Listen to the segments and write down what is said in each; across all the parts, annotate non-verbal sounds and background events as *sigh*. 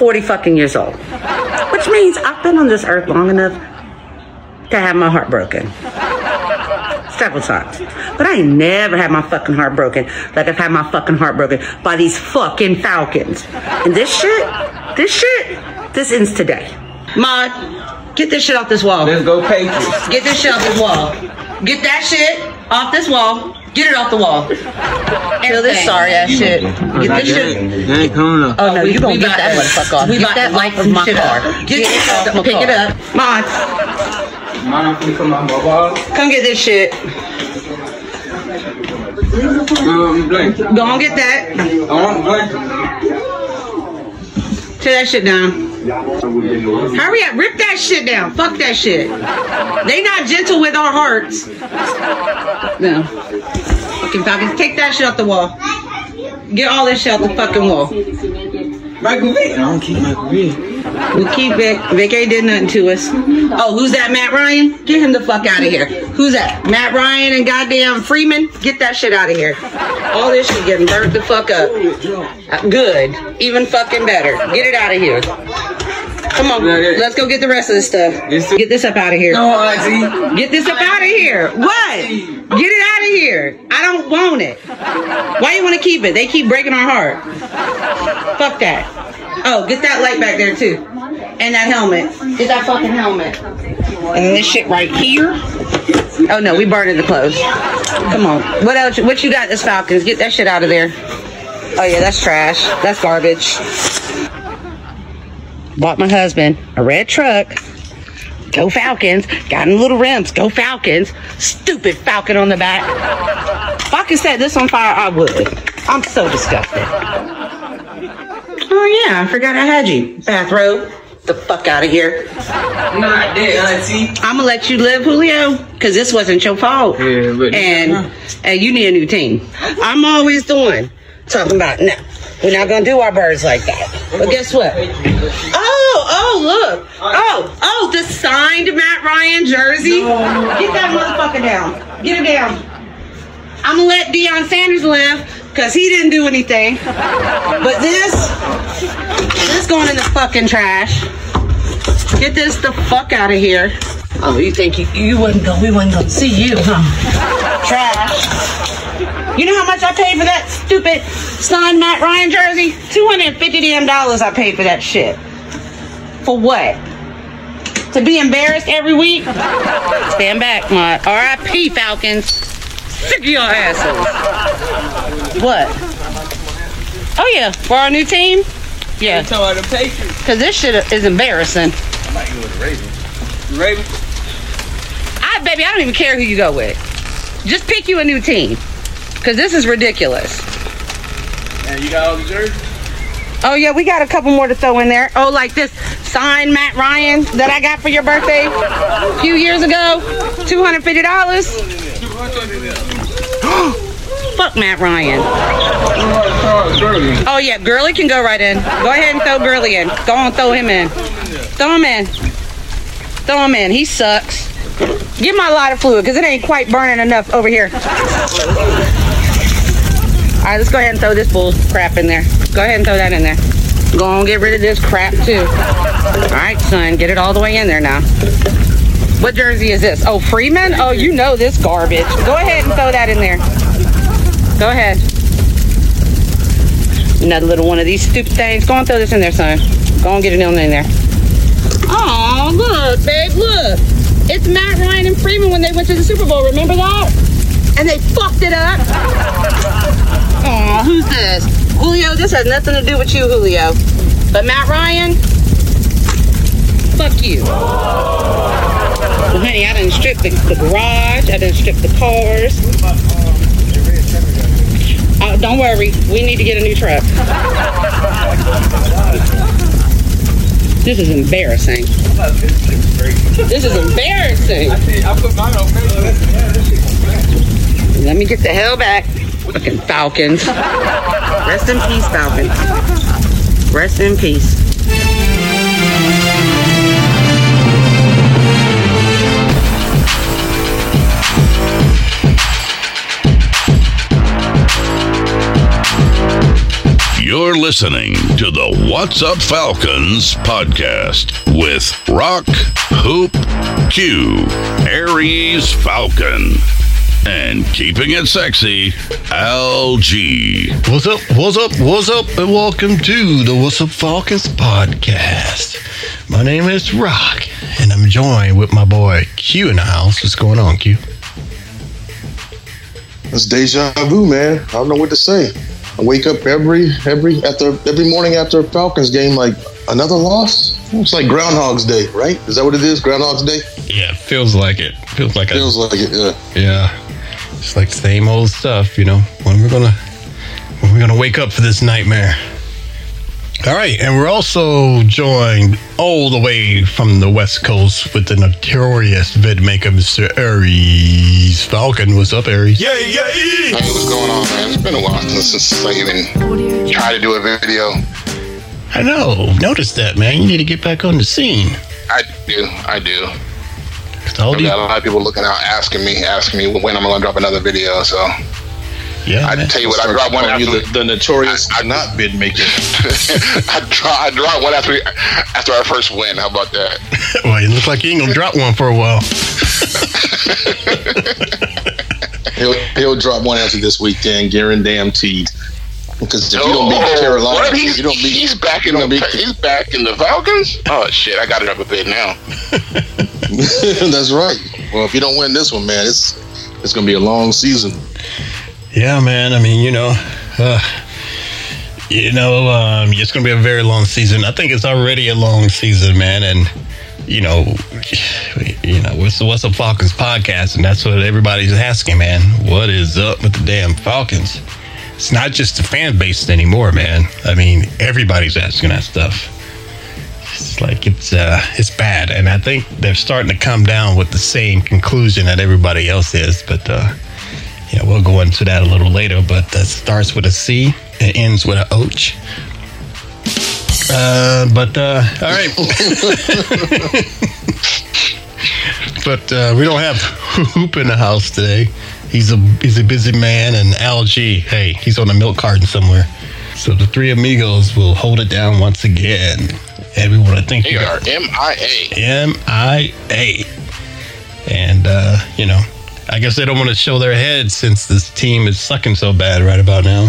I'm 40 fucking years old, which means I've been on this earth long enough to have my heart broken several times. But I ain't never had my fucking heart broken like I've had my fucking heart broken by these fucking Falcons. And this shit, this shit, this ends today. Mod, get this shit off this wall. Let's go Patriots. Get this shit off this wall. Get that shit off this wall. Get it off the wall. Feel this sorry ass shit. Get this shit. They ain't coming up. Oh no, we- you gonna get that this. motherfucker off. We Get got that this light from my shit car. off. Get Get it it off off my my Pick it up. Mod, Mine, I'm come out my ball. come get this shit. Um, blank. Go on get that. I want blank. Tear that shit down. Hurry up, rip that shit down. Fuck that shit. They not gentle with our hearts. No. Fucking Falcons, take that shit off the wall. Get all this shit off the fucking wall. Michael Vick. I don't keep Michael Vick. We keep Vic. Vic ain't did nothing to us. Oh, who's that? Matt Ryan? Get him the fuck out of here. Who's that? Matt Ryan and goddamn Freeman? Get that shit out of here. All this shit getting burnt the fuck up. Uh, Good. Even fucking better. Get it out of here. Come on, let's go get the rest of this stuff. Get this up out of here. No, Auntie. Get this up out of here. What? Get it out of here. I don't want it. Why you want to keep it? They keep breaking our heart. Fuck that. Oh, get that light back there too. And that helmet. Get that fucking helmet. And this shit right here. Oh no, we burning the clothes. Come on. What else? What you got? This Falcons. Get that shit out of there. Oh yeah, that's trash. That's garbage. Bought my husband a red truck. Go Falcons. Got in little rims. Go Falcons. Stupid Falcon on the back. If I could set this on fire, I would. I'm so disgusted. Oh yeah, I forgot I had you. Bathrobe. The fuck out of here. Not dead, Auntie. I'm gonna let you live, Julio, because this wasn't your fault. Yeah, but- and and you need a new team. I'm always the one talking about no. We're not gonna do our birds like that. But guess what? Oh, oh, look. Oh, oh, the signed Matt Ryan jersey. Get that motherfucker down. Get it down. I'm gonna let Deion Sanders live because he didn't do anything. But this, this going in the fucking trash. Get this the fuck out of here. Oh, you think you, you wouldn't go? We wouldn't go see you, huh? Trash. You know how much I paid for that stupid signed Matt Ryan jersey? Two hundred and fifty damn dollars I paid for that shit. For what? To be embarrassed every week? Stand back, my R.I.P. Falcons. Sick of your asses. What? Oh yeah, for our new team. Yeah, Talking about the Patriots. because this shit is embarrassing. I might go with the Ravens. Ravens. I baby, I don't even care who you go with. Just pick you a new team. Cause this is ridiculous. And you got all the jerseys? Oh yeah, we got a couple more to throw in there. Oh, like this signed Matt Ryan that I got for your birthday a few years ago. Two hundred fifty dollars. *gasps* Fuck Matt Ryan. Oh yeah, Gurley can go right in. Go ahead and throw Gurley in. Go on, throw him in. Throw him in. Throw him in. He sucks. Give my lighter fluid because it ain't quite burning enough over here. Let's go ahead and throw this bull crap in there. Go ahead and throw that in there. Go on, get rid of this crap too. All right, son, get it all the way in there now. What jersey is this? Oh, Freeman? Oh, you know this garbage. Go ahead and throw that in there. Go ahead. Another little one of these stupid things. Go and throw this in there, son. Go and get it in there. Oh, look, babe, look. It's Matt Ryan and Freeman when they went to the Super Bowl. Remember that? And they fucked it up. Aw, who's this? Julio, this has nothing to do with you, Julio. But Matt Ryan, fuck you. Well, honey, I didn't strip the, the garage. I didn't strip the cars. Uh, don't worry, we need to get a new truck. This is embarrassing. This is embarrassing. I put mine on Facebook. Let me get the hell back. Fucking Falcons. Rest in peace, Falcons. Rest in peace. You're listening to the What's Up Falcons podcast with Rock, Hoop, Q, Aries Falcon, and keeping it sexy, LG. What's up? What's up? What's up? And welcome to the What's Up Falcons podcast. My name is Rock, and I'm joined with my boy Q in the house. What's going on, Q? It's deja vu, man. I don't know what to say. I wake up every every after every morning after a Falcons game like another loss. It's like Groundhog's Day, right? Is that what it is? Groundhog's Day Yeah, feels like it. Feels like feels like it. Yeah. yeah. It's like same old stuff, you know. When we're gonna when we're gonna wake up for this nightmare. All right, and we're also joined all the way from the West Coast with the notorious vid maker, Mr. Aries Falcon. What's up, Aries? Yeah, yeah. Hey, what's going on, man? It's been a while since, since I even tried to do a video. I know. Noticed that, man. You need to get back on the scene. I do, I do. 'Cause all I these- got a lot of people looking out, asking me, asking me when I'm going to drop another video. So yeah, I man. tell you what, I dropped one Calling after you the, the notorious I- I- not bid maker. *laughs* I, dro- I dropped one after after our first win. How about that? *laughs* well, it looks like you ain't gonna drop one for a while. *laughs* He'll he'll drop one after this weekend, guaranteed. Because if you don't beat Oh, Carolina, what? if He's, you don't beat he's back in the don't beat- he's back in the Falcons. Oh shit! I got it up a bit now. *laughs* That's right. Well, if you don't win this one, man, it's it's gonna be a long season. Yeah, man. I mean, you know, uh, you know, um, it's gonna be a very long season. I think it's already a long season, man. And you know, you know, what's What's Up Falcons podcast, and that's what everybody's asking, man. What is up with the damn Falcons? It's not just the fan base anymore, man. I mean, everybody's asking that stuff. It's like it's uh, it's bad, and I think they're starting to come down with the same conclusion that everybody else is. But uh, yeah, we'll go into that a little later. But that starts with a C and ends with a H. Uh, but uh, all right. *laughs* but uh, we don't have *laughs* Hoop in the house today. He's a he's a busy man, and LG, hey, he's on a milk carton somewhere. So the three amigos will hold it down once again. Want to thank They are MIA. M I A. And, uh, you know, I guess they don't want to show their heads since this team is sucking so bad right about now.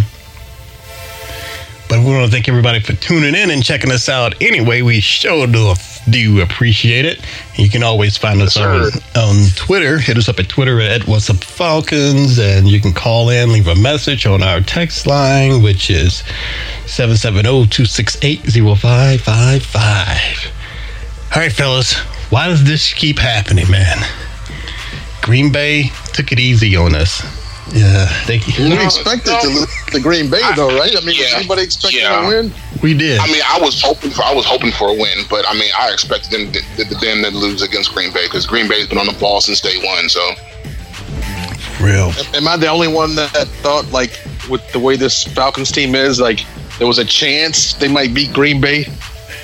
But we want to thank everybody for tuning in and checking us out. Anyway, we sure do, do appreciate it. You can always find us Yes, on, on Twitter. Hit us up at Twitter at What's Up Falcons, and you can call in, leave a message on our text line, which is 770-268-0555. All right, fellas, why does this keep happening, man? Green Bay took it easy on us. Yeah, they, We No, expected no. to lose the Green Bay, though, right? I mean, Yeah. anybody expecting Yeah. to win? we did. I mean, I was hoping for I was hoping for a win, but I mean, I expected them to, to, them to lose against Green Bay because Green Bay's been on the ball since day one. So Real. Am I the only one that thought, like, with the way this Falcons team is, like, there was a chance they might beat Green Bay,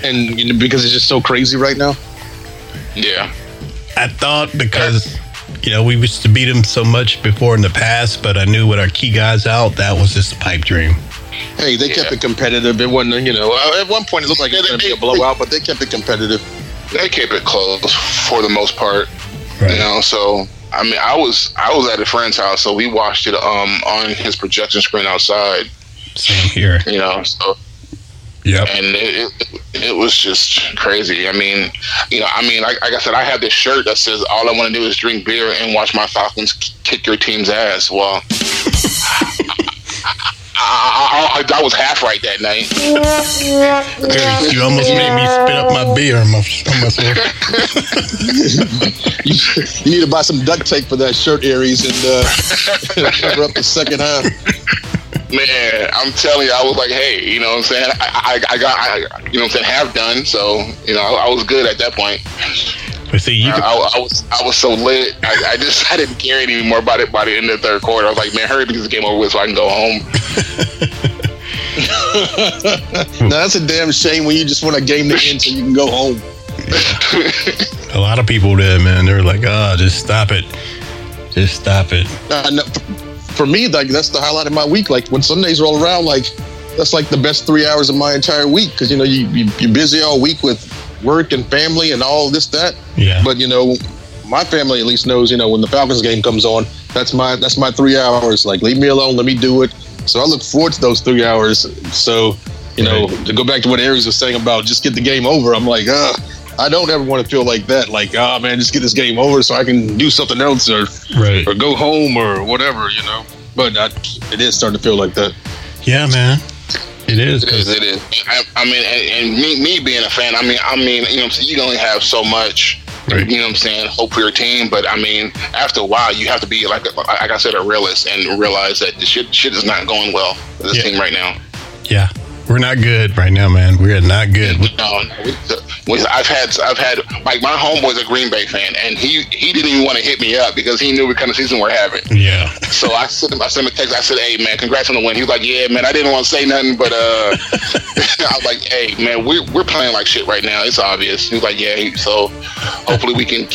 and you know, because it's just so crazy right now? yeah, I thought because you know we used to beat them so much before in the past, but I knew with our key guys out, that was just a pipe dream. Hey, they kept it competitive. It wasn't, you know, uh, at one point it looked like it was going to be a blowout, but they kept it competitive. they kept it close for the most part. Right. You know, so I mean, I was I was at a friend's house, so we watched it um on his projection screen outside. Same here. You know, so Yep. and it, it, it was just crazy. I mean, you know, I mean, like, like I said, I have this shirt that says all I want to do is drink beer and watch my Falcons kick your team's ass. Well, *laughs* I, I, I, I was half right that night. You almost made me spit up my beer on, my, on myself. you, you need to buy some duct tape for that shirt, Aries, and uh, *laughs* cover up the second half. Man, I'm telling you, I was like, hey, you know what I'm saying? I, I, I got, I, you know what I'm saying, half done. So, you know, I, I was good at that point. But see, you I, could, I, I was I was so lit. I, I just *laughs* I didn't care anymore about it by the end of the third quarter. I was like, man, hurry up, get this game over with so I can go home. *laughs* Now that's a damn shame when you just want a game to end so you can go home. *laughs* a lot of people did, man. They were like, "Ah, just stop it, just stop it." Uh, no, for, me, like that's the highlight of my week. Like when Sundays roll around, like that's like the best three hours of my entire week because you know you, you you're busy all week with work and family and all this that. Yeah. But you know, my family at least knows you know when the Falcons game comes on, that's my that's my three hours. Like leave me alone, let me do it. So I look forward to those three hours. So you know, to go back to what Aries was saying about just get the game over, I'm like, uh, I don't ever want to feel like that. Like, ah, man, just get this game over so I can do something else or Right. or go home or whatever, you know. But I, it is starting to feel like that. Yeah, man. It is. It is. 'cause- It is. I, I mean, and, and me, me being a fan, I mean, I mean, you know, I'm saying, you can only have so much. Right. You know what I'm saying? Hope for your team, but I mean, after a while, you have to be like, like I said, a realist and realize that the shit, shit is not going well for this Yeah. team right now. Yeah, we're not good right now, man. We're not good. No, no, we- I've had, I've had, like my homeboy's a Green Bay fan, and he he didn't even want to hit me up because he knew what kind of season we're having. Yeah. So I sent him, I sent him a text. I said, "Hey man, congrats on the win." He was like, "Yeah, man, I didn't want to say nothing, but uh, *laughs* I was like, hey man, we're we're playing like shit right now. It's obvious." He was like, "Yeah." So hopefully we can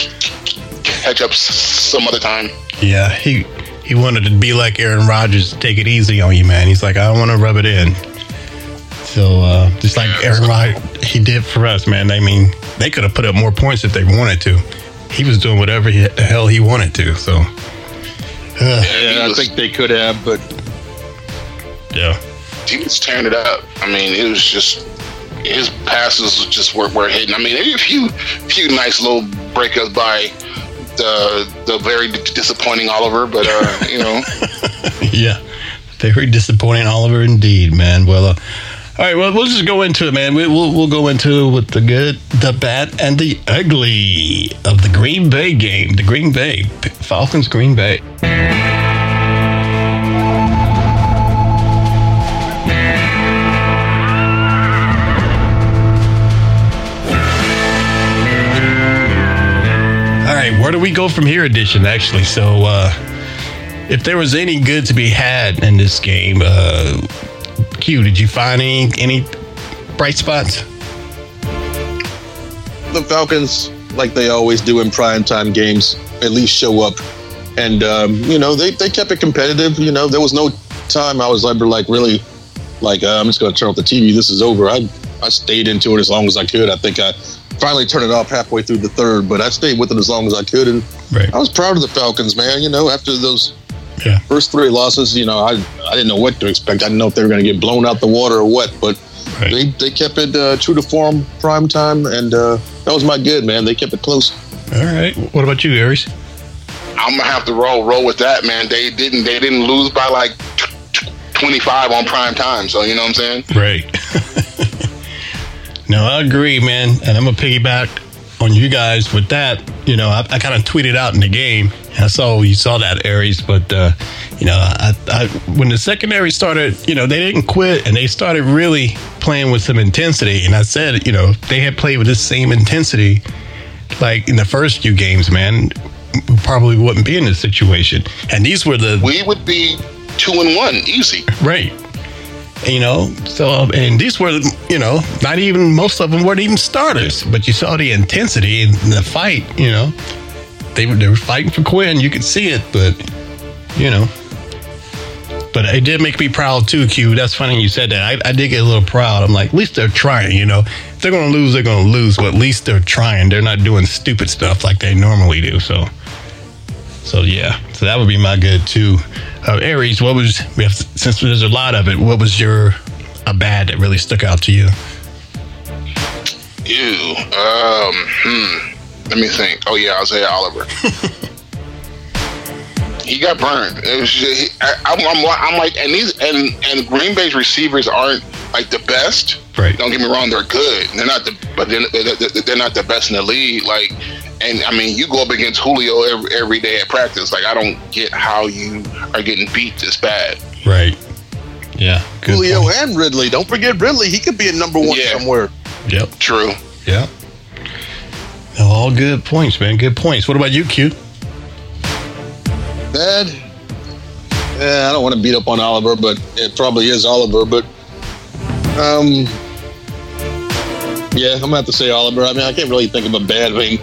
catch up some other time. Yeah, he he wanted to be like Aaron Rodgers, take it easy on you, man. He's like, I don't want to rub it in. So uh, just like Aaron Rodgers, he did for us, man. I mean, they could have put up more points if they wanted to. He was doing whatever he, the hell he wanted to. So, uh, Yeah, I think they could have, but yeah, He was tearing it up. I mean, it was just his passes just were, were hitting. I mean, a few few nice little breakups by the the very d- disappointing Oliver, but uh, you know. *laughs* yeah, very disappointing, Oliver, indeed, man. Well. Uh, all right, well, we'll just go into it, man. We, we'll we'll go into with the good, the bad, and the ugly of the Green Bay game. The Green Bay Falcons, Green Bay. All right, where do we go from here, edition? Actually, so uh, if there was any good to be had in this game, uh, Q, did you find any any bright spots? the Falcons, like they always do in primetime games, at least show up. And, um, you know, they, they kept it competitive. You know, there was no time I was ever like really like, uh, I'm just going to turn off the TV. This is over. I, I stayed into it as long as I could. I think I finally turned it off halfway through the third, but I stayed with it as long as I could. And Right. I was proud of the Falcons, man. You know, after those Yeah. first three losses, you know, I, I didn't know what to expect. I didn't know if they were going to get blown out the water or what, but Right. they, they kept it uh, true to form, prime time, and uh, that was my good, man. They kept it close. All right. What about you, Aries? I'm gonna have to roll roll with that, man. They didn't they didn't lose by like t- t- 25 on prime time, so you know what I'm saying. Right. *laughs* no, I agree, man. And I'm gonna piggyback on you guys with that. You know, I, I kind of tweeted out in the game. I saw you saw that Aries, but uh, you know, I, I when the secondary started, you know, they didn't quit and they started really playing with some intensity. And I said, you know, they had played with this same intensity, like in the first few games, man, we probably wouldn't be in this situation. And these were the We would be two and one, easy. Right. You know, so and these were, you know, not even most of them weren't even starters, but you saw the intensity in the fight. You know, they were they were fighting for Quinn. You could see it, but you know, but it did make me proud too. Q. That's funny you said that. I, I did get a little proud. I'm like, at least they're trying. You know, if they're gonna lose, they're gonna lose, but at least they're trying. They're not doing stupid stuff like they normally do. So. So yeah, so that would be my good too. Uh, Aries, what was we have since there's a lot of it? What was your a bad that really stuck out to you? Ew. Um. Hmm. Let me think. Oh yeah, Isaiah Oliver. *laughs* he got burned. It was just, he, I, I'm, I'm, I'm like, and these and and Green Bay's receivers aren't like the best. Right. Don't get me wrong, they're good. They're not the, but they're, they're, they're not the best in the league. Like, and I mean, you go up against Julio every, every day at practice. Like, I don't get how you are getting beat this bad. Right. Yeah. Good Julio point. and Ridley. Don't forget Ridley. He could be a number one Yeah. somewhere. Yep. True. Yep. All good points, man. Good points. What about you, Q? Bad. Yeah, I don't want to beat up on Oliver, but it probably is Oliver. But um, yeah, I'm gonna have to say Oliver. I mean, I can't really think of a bad. Mean,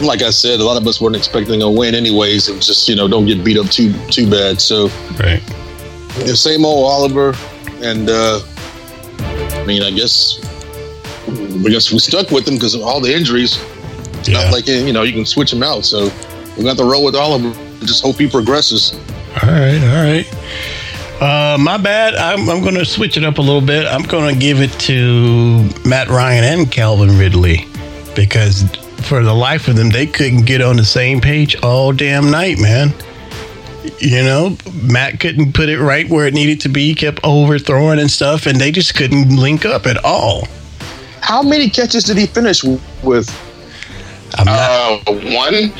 like I said, a lot of us weren't expecting a win, anyways. It was just you know don't get beat up too too bad. So Right. the same old Oliver, and uh, I mean, I guess I guess we stuck with him because of all the injuries. It's Yeah. not like you know you can switch him out. So we got to roll with Oliver. and Just hope he progresses. All right, all right. Uh, my bad. I'm, I'm going to switch it up a little bit. I'm going to give it to Matt Ryan and Calvin Ridley because for the life of them, they couldn't get on the same page all damn night, man. You know, Matt couldn't put it right where it needed to be, He kept overthrowing and stuff, and they just couldn't link up at all. How many catches did he finish with? I'm not, Uh, one,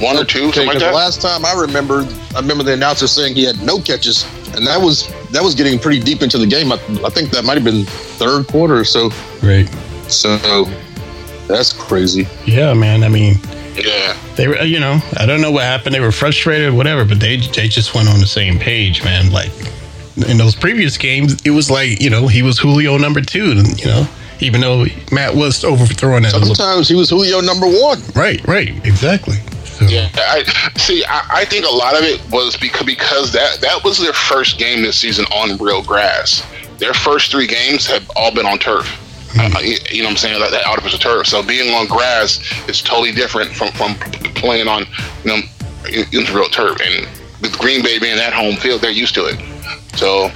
one or two, Okay, something like 'cause that. last time I remember, I remember the announcer saying he had no catches, and that was that was getting pretty deep into the game. I, I think that might have been third quarter or so. right. So that's crazy. Yeah, man. I mean, yeah. they were, you know, I don't know what happened. They were frustrated, whatever, but they they just went on the same page, man. Like in those previous games, it was like you know he was Julio number two, and you know, even though Matt was overthrowing it a little. Sometimes he was Julio number one. Right, right, exactly. So, Yeah, I see. I, I think a lot of it was because because that that was their first game this season on real grass. Their first three games have all been on turf. Uh, you you know what I'm saying? Like that artificial turf. So being on grass is totally different from from playing on you know in, in real turf. And with Green Bay being at home field, they're used to it. So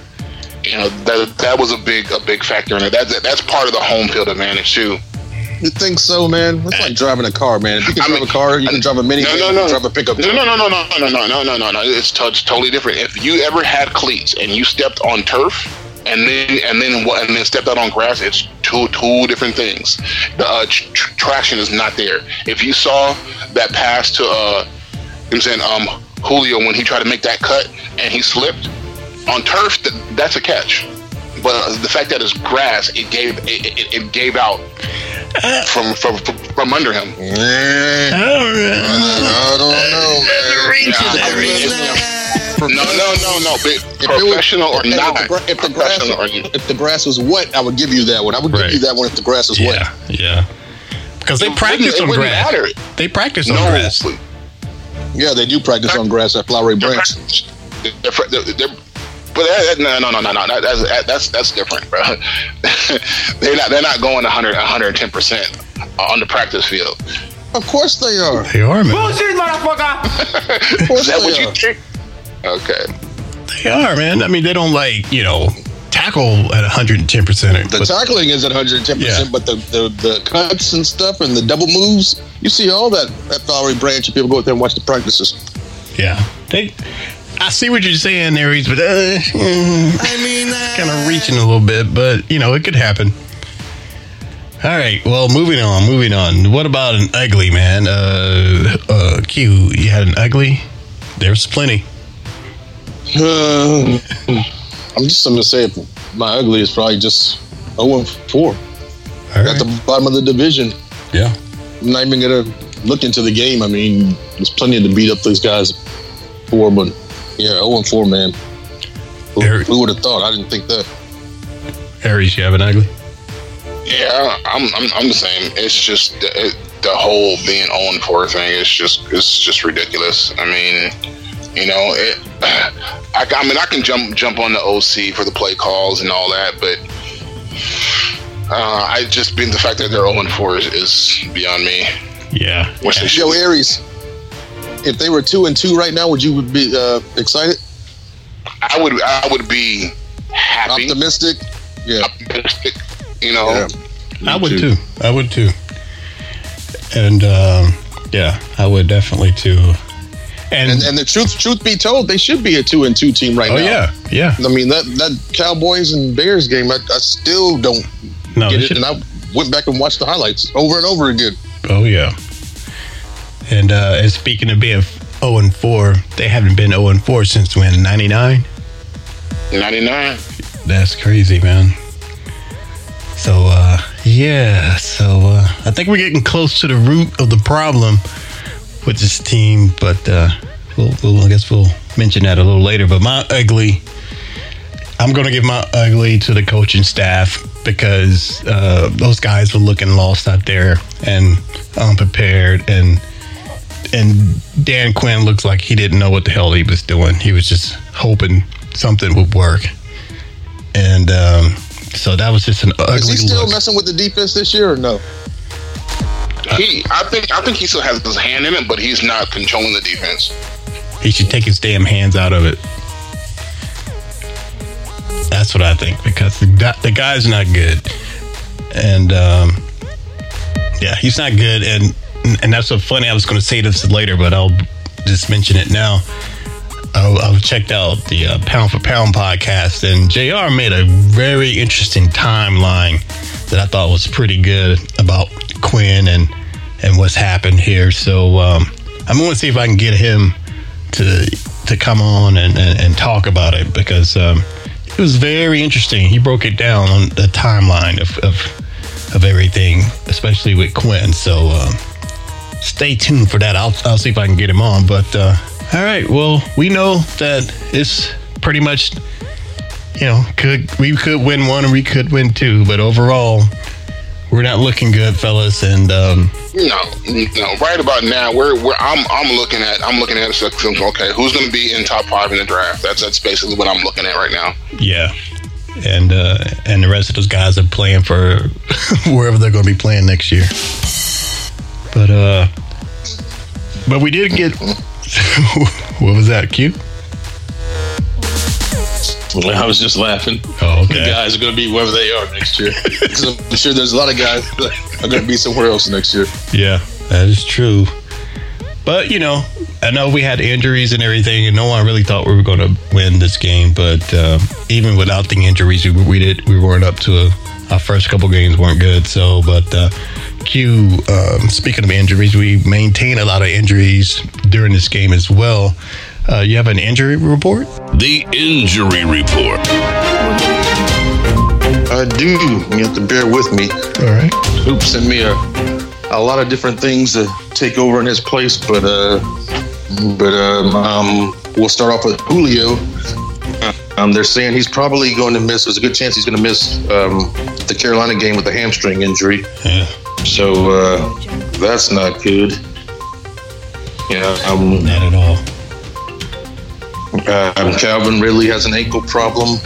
you know that that was a big a big factor in it. That's that's part of the home field advantage too. You think so, man? It's like driving a car, man. If you can I drive mean- a car, you can drive a mini. No, no, no. drive a pickup. No, no, no, no, no, no, no, no, no, no, no. It's, t- it's totally different. If you ever had cleats and you stepped on turf and then and then what and then stepped out on grass, it's two two different things. The uh, tr- tr- traction is not there. If you saw that pass to uh, I'm saying um Julio when he tried to make that cut and he slipped on turf, th- that's a catch. But uh, the fact that it's grass, it gave it, it, it gave out from, from from from under him. I don't know, man. Yeah, I mean, it's- no, no, no, no. But If it was- professional or if not, the gra- if the grass, professional or if the grass was wet, I would give you that one. I would Right. give you that one if the grass was wet. yeah, yeah. Because they It practice wouldn't- it on wouldn't grass. matter. They practice on grass. Yeah, they do practice on grass at Flowery they're, Branch. they're, they're, they're, but that, no, no, no, no, no. That, that's that's that's different, bro. *laughs* they're not they're not going 100 110 percent on the practice field. Of course they are. They are, man. *laughs* Of Is course that they what you think? Okay. They are, man. I mean, they don't like you know tackle at 110 percent. The tackling is at 110, Yeah. percent but the, the the cuts and stuff and the double moves, you see all that at Flowery Branch. If people go out there and watch the practices. Yeah, they. I see what you're saying, Aries, but uh, I *laughs* mean, kind of reaching a little bit, but you know, it could happen. All right, well, moving on, moving on. What about an ugly man? Uh, uh, Q, you had an ugly. There's plenty. Uh, I'm just I'm gonna say my ugly is probably just 0 and 4 All at the bottom of the division. Yeah, I'm not even gonna look into the game. I mean, there's plenty to beat up these guys for, but yeah, 0 and 4, man. Who, who would have thought? I didn't think that. Aries, you have an ugly. Yeah, I'm, I'm, I'm the same. It's just the, it, the whole being on four thing is just it's just ridiculous. I mean, you know, it. *sighs* I, I mean, I can jump jump on the OC for the play calls and all that, but uh, I just been the fact that they're 0 4 is, is beyond me. Yeah, they Joe should. Aries, if they were two and two right now, would you be uh, excited, I would I would be happy, optimistic? Yeah, optimistic. You know, yeah. I would too. I would too. And um, yeah, I would definitely too. And, And, and the truth, truth be told, they should be a two and two team right oh now. yeah, yeah. I mean that that Cowboys and Bears game, I, I still don't No, get it, should- and I went back and watched the highlights over and over again. Oh yeah. And uh and speaking of being 0 and 4, they haven't been 0 and 4 since when 99. 99. That's crazy, man. So uh yeah, so uh I think we're getting close to the root of the problem with this team, but uh we'll, we'll I guess we'll mention that a little later. But my ugly I'm gonna give my ugly to the coaching staff because uh those guys were looking lost out there and unprepared and and Dan Quinn looks like he didn't know what the hell he was doing. He was just hoping something would work. And um, so that was just an ugly Is he still look. messing with the defense this year or no? He, I think, I think he still has his hand in it, but he's not controlling the defense. He should take his damn hands out of it. That's what I think because the, guy- the guy's not good, and um, yeah, he's not good. And and that's so funny. I was going to say this later, but I'll just mention it now. I, have checked out the uh, Pound for Pound podcast, and Jr. made a very interesting timeline that I thought was pretty good about Quinn and and what's happened here. So um, I'm going to see if I can get him to to come on and, and, and talk about it because um, it was very interesting. He broke it down on the timeline of of, of everything, especially with Quinn. So um, stay tuned for that. I'll I'll see if I can get him on. But uh, all right, well we know that it's pretty much you know could we could win one or we could win two, but overall we're not looking good, fellas. And um, No, no. Right about now, we're, we're I'm I'm looking at I'm looking at Okay, who's going to be in top five in the draft? That's that's basically what I'm looking at right now. Yeah. And uh and the rest of those guys are playing for *laughs* wherever they're going to be playing next year. But uh but we did get *laughs* what was that? Cute? I was just laughing. Oh, The guys are going to be wherever they are next year. *laughs* I'm sure there's a lot of guys that are going to be somewhere else next year. Yeah, that is true. But you know, I know we had injuries and everything, and no one really thought we were going to win this game. But uh, even without the injuries, we, we did we weren't up to our first couple games weren't good. So, but uh, Q, um, speaking of injuries, we maintain a lot of injuries during this game as well. Uh, you have an injury report? The injury report. I do. You have to bear with me. All right. Hoop sent me a, a lot of different things to take over in his place, but uh, but um, um, we'll start off with Julio. Um, they're saying he's probably going to miss. There's a good chance he's going to miss um, the Carolina game with a hamstring injury. Yeah. So uh, that's not good. Yeah, um, Not at all. uh, um, Calvin Ridley has an ankle problem,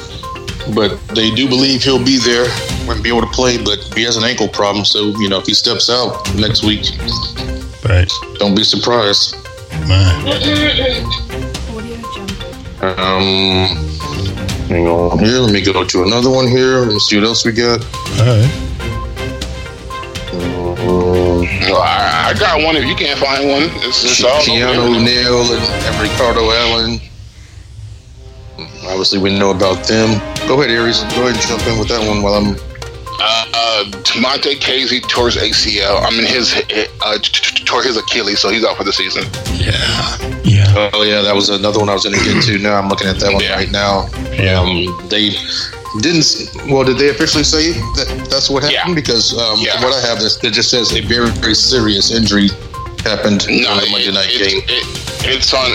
but they do believe he'll be there and be able to play. But he has an ankle problem, so you know if he steps out next week, Right. don't be surprised. Man. Um, hang on here. Let me go to another one here. Let me see what else we got. All right. Um, I, I got one. If you can't find one, it's, it's all Keanu over. O'Neal and, and Ricardo Allen. Obviously, we know about them. Go ahead, Aries. Go ahead and jump in with that one while I'm. Uh, uh, Tamonte Casey tore his ACL. I mean, his uh, t- t- tore his Achilles, so he's out for the season. Yeah. Oh yeah, that was another one I was going to get to. Now I'm looking at that one Yeah. right now. Yeah. Um, they didn't. Well, did they officially say that that's what happened? Yeah. Because um, Yeah. from what I have, this it just says a very very serious injury happened No, the Monday night it- game. it- it's on.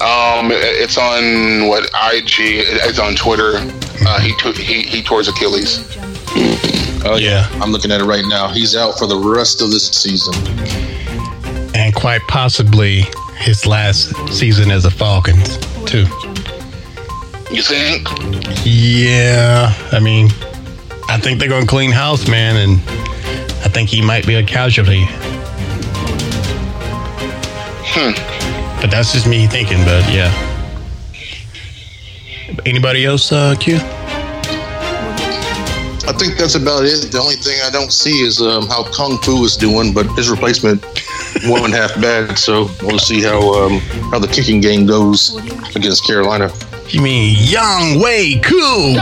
Um, it's on what IG. It's on Twitter. Uh, he, t- he he tore his Achilles. Oh Yeah. I'm looking at it right now. He's out for the rest of this season. and quite possibly his last season as a Falcons too. You think? Yeah, I mean, I think they're gonna clean house, man, and I think he might be a casualty. Hmm. But that's just me thinking. But yeah. Anybody else, uh, Q? I think that's about it. The only thing I don't see is um, how Kung Fu is doing, but his replacement wasn't half bad. So we'll see how um, how the kicking game goes against Carolina. You mean Young Wei Koo?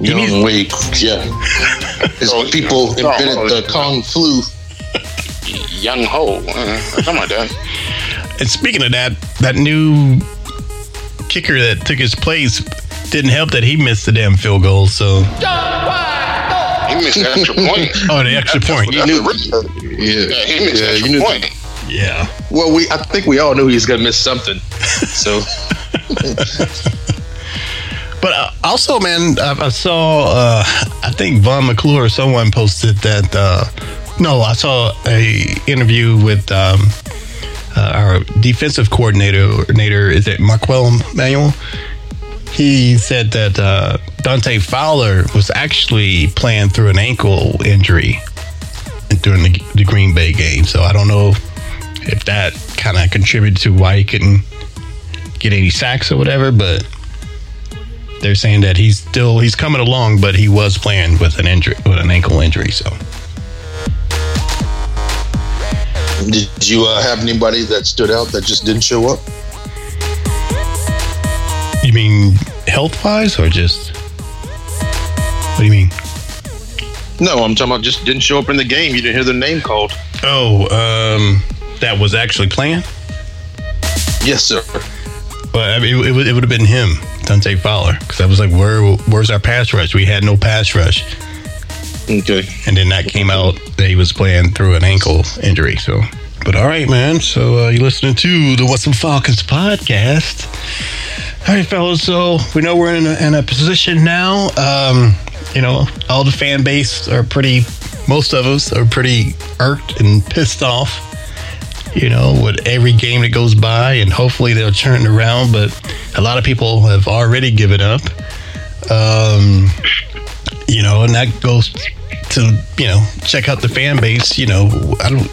Young Wei, yeah. *laughs* His Oh, people oh, invented oh, the Kung Flu. Young Ho, uh, something like that. And speaking of that, that new kicker that took his place, didn't help that he missed the damn field goal. So He missed the extra point. *laughs* oh, the extra point. That's knew- Yeah, Yeah, he missed yeah, the you extra knew. point. Yeah. Well, we I think we all knew he was gonna miss something. So *laughs* *laughs* But uh, also, man, I, I saw. Uh, I think Vaughn McClure or someone posted that. Uh, no, I saw a interview with um, uh, our defensive coordinator. coordinator is it Marquand Manuel? He said that uh, Dante Fowler was actually playing through an ankle injury during the, the Green Bay game. So I don't know if that kind of contributed to why he couldn't get any sacks or whatever, but they're saying that he's still he's coming along, but he was playing with an injury with an ankle injury. So did you uh, have anybody that stood out that just didn't show up? you mean health wise or just what do you mean? No, I'm talking about just didn't show up in the game. You didn't hear their name called. Oh, um, that was actually planned. Yes, sir. But I mean, it, it, would- it would have been him, Dante Fowler, because I was like, where where's our pass rush? We had no pass rush, Okay. and then that came out that he was playing through an ankle injury. So, but all right, man. So uh, you're listening to the What's Some Falcons podcast. All right, fellas. So we know we're in a, in a position now. Um, you know, all the fan base are pretty. Most of us are pretty irked and pissed off. You know, with every game that goes by, and hopefully they'll turn it around. But a lot of people have already given up. Um, you know, and that goes to you know check out the fan base. You know, I don't.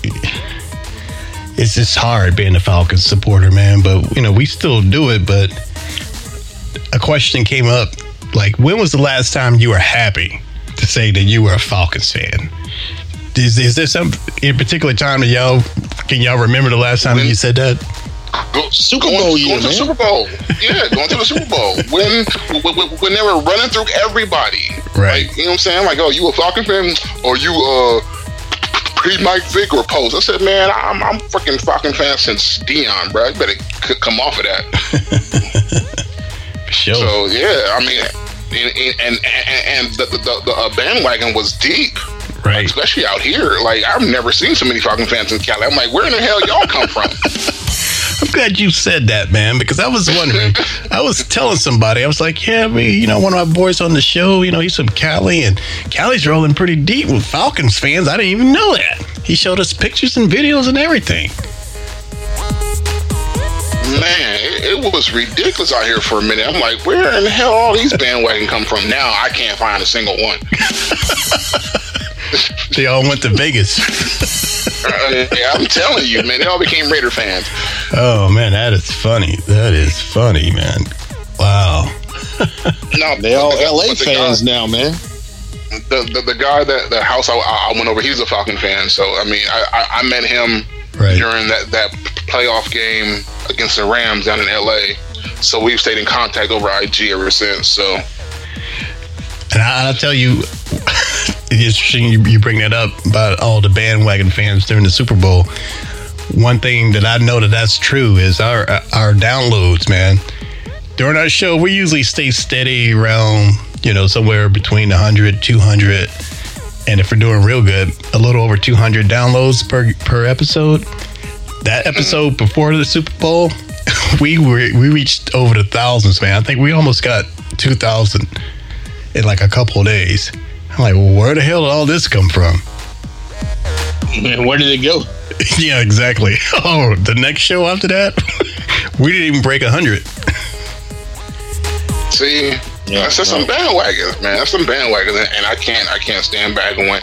It's just hard being a Falcons supporter, man. But you know, we still do it. But a question came up, like, when was the last time you were happy to say that you were a Falcons fan? Is, is there some in particular time that y'all can y'all remember the last time When- you said that? Go, Super going, Bowl year, going to the. Super Bowl. Yeah, going to the Super Bowl. When, *laughs* when, when- when they were running through everybody. Right. Like, you know what I'm saying? Like, oh, you a Falcon fan? Or you, uh, pre Mike Vick or post? I said, man, I'm, I'm fucking Falcon fan since Deion, bro. You better c- come off of that. *laughs* Sure. So, yeah, I mean, and, and, and, and the, the, the, uh, bandwagon was deep. right. Especially out here, like I've never seen so many Falcon fans in Cali. I'm like, where in the hell y'all come from? *laughs* I'm glad you said that, man, because I was wondering. I was telling somebody, I was like, yeah, we, you know, one of my boys on the show, you know, he's from Cali, and Cali's rolling pretty deep with Falcons fans. I didn't even know that. He showed us pictures and videos and everything. Man, it, it was ridiculous out here for a minute. I'm like, where in the hell all these bandwagon come from? Now I can't find a single one. *laughs* They all went to Vegas. *laughs* Uh, yeah, I'm telling you, man, they all became Raider fans. Oh man, that is funny. That is funny, man. Wow. *laughs* No, They all the- LA the fans Guy, now, man. the, the, the guy that the house I, I went over, he's a Falcon fan. So I mean, I, I, I met him Right. during that that playoff game against the Rams down in LA. So we've stayed in contact over IG ever since. So And I, I'll tell you, *laughs* it's interesting you, you bring that up about all the bandwagon fans during the Super Bowl. One thing that I know that that's true is our our downloads, man. During our show, we usually stay steady around, you know, somewhere between 100, 200. And if we're doing real good, a little over 200 downloads per per episode. That episode before the Super Bowl, *laughs* we were we reached over the thousands, man. I think we almost got 2,000 in like a couple of days. I'm like, well, where the hell did all this come from? Man, where did it go? *laughs* yeah, exactly. *laughs* Oh, the next show after that, we didn't even break 100. See, that's just some bandwagons, man. That's some bandwagons, and, and I can't, I can't stand back and when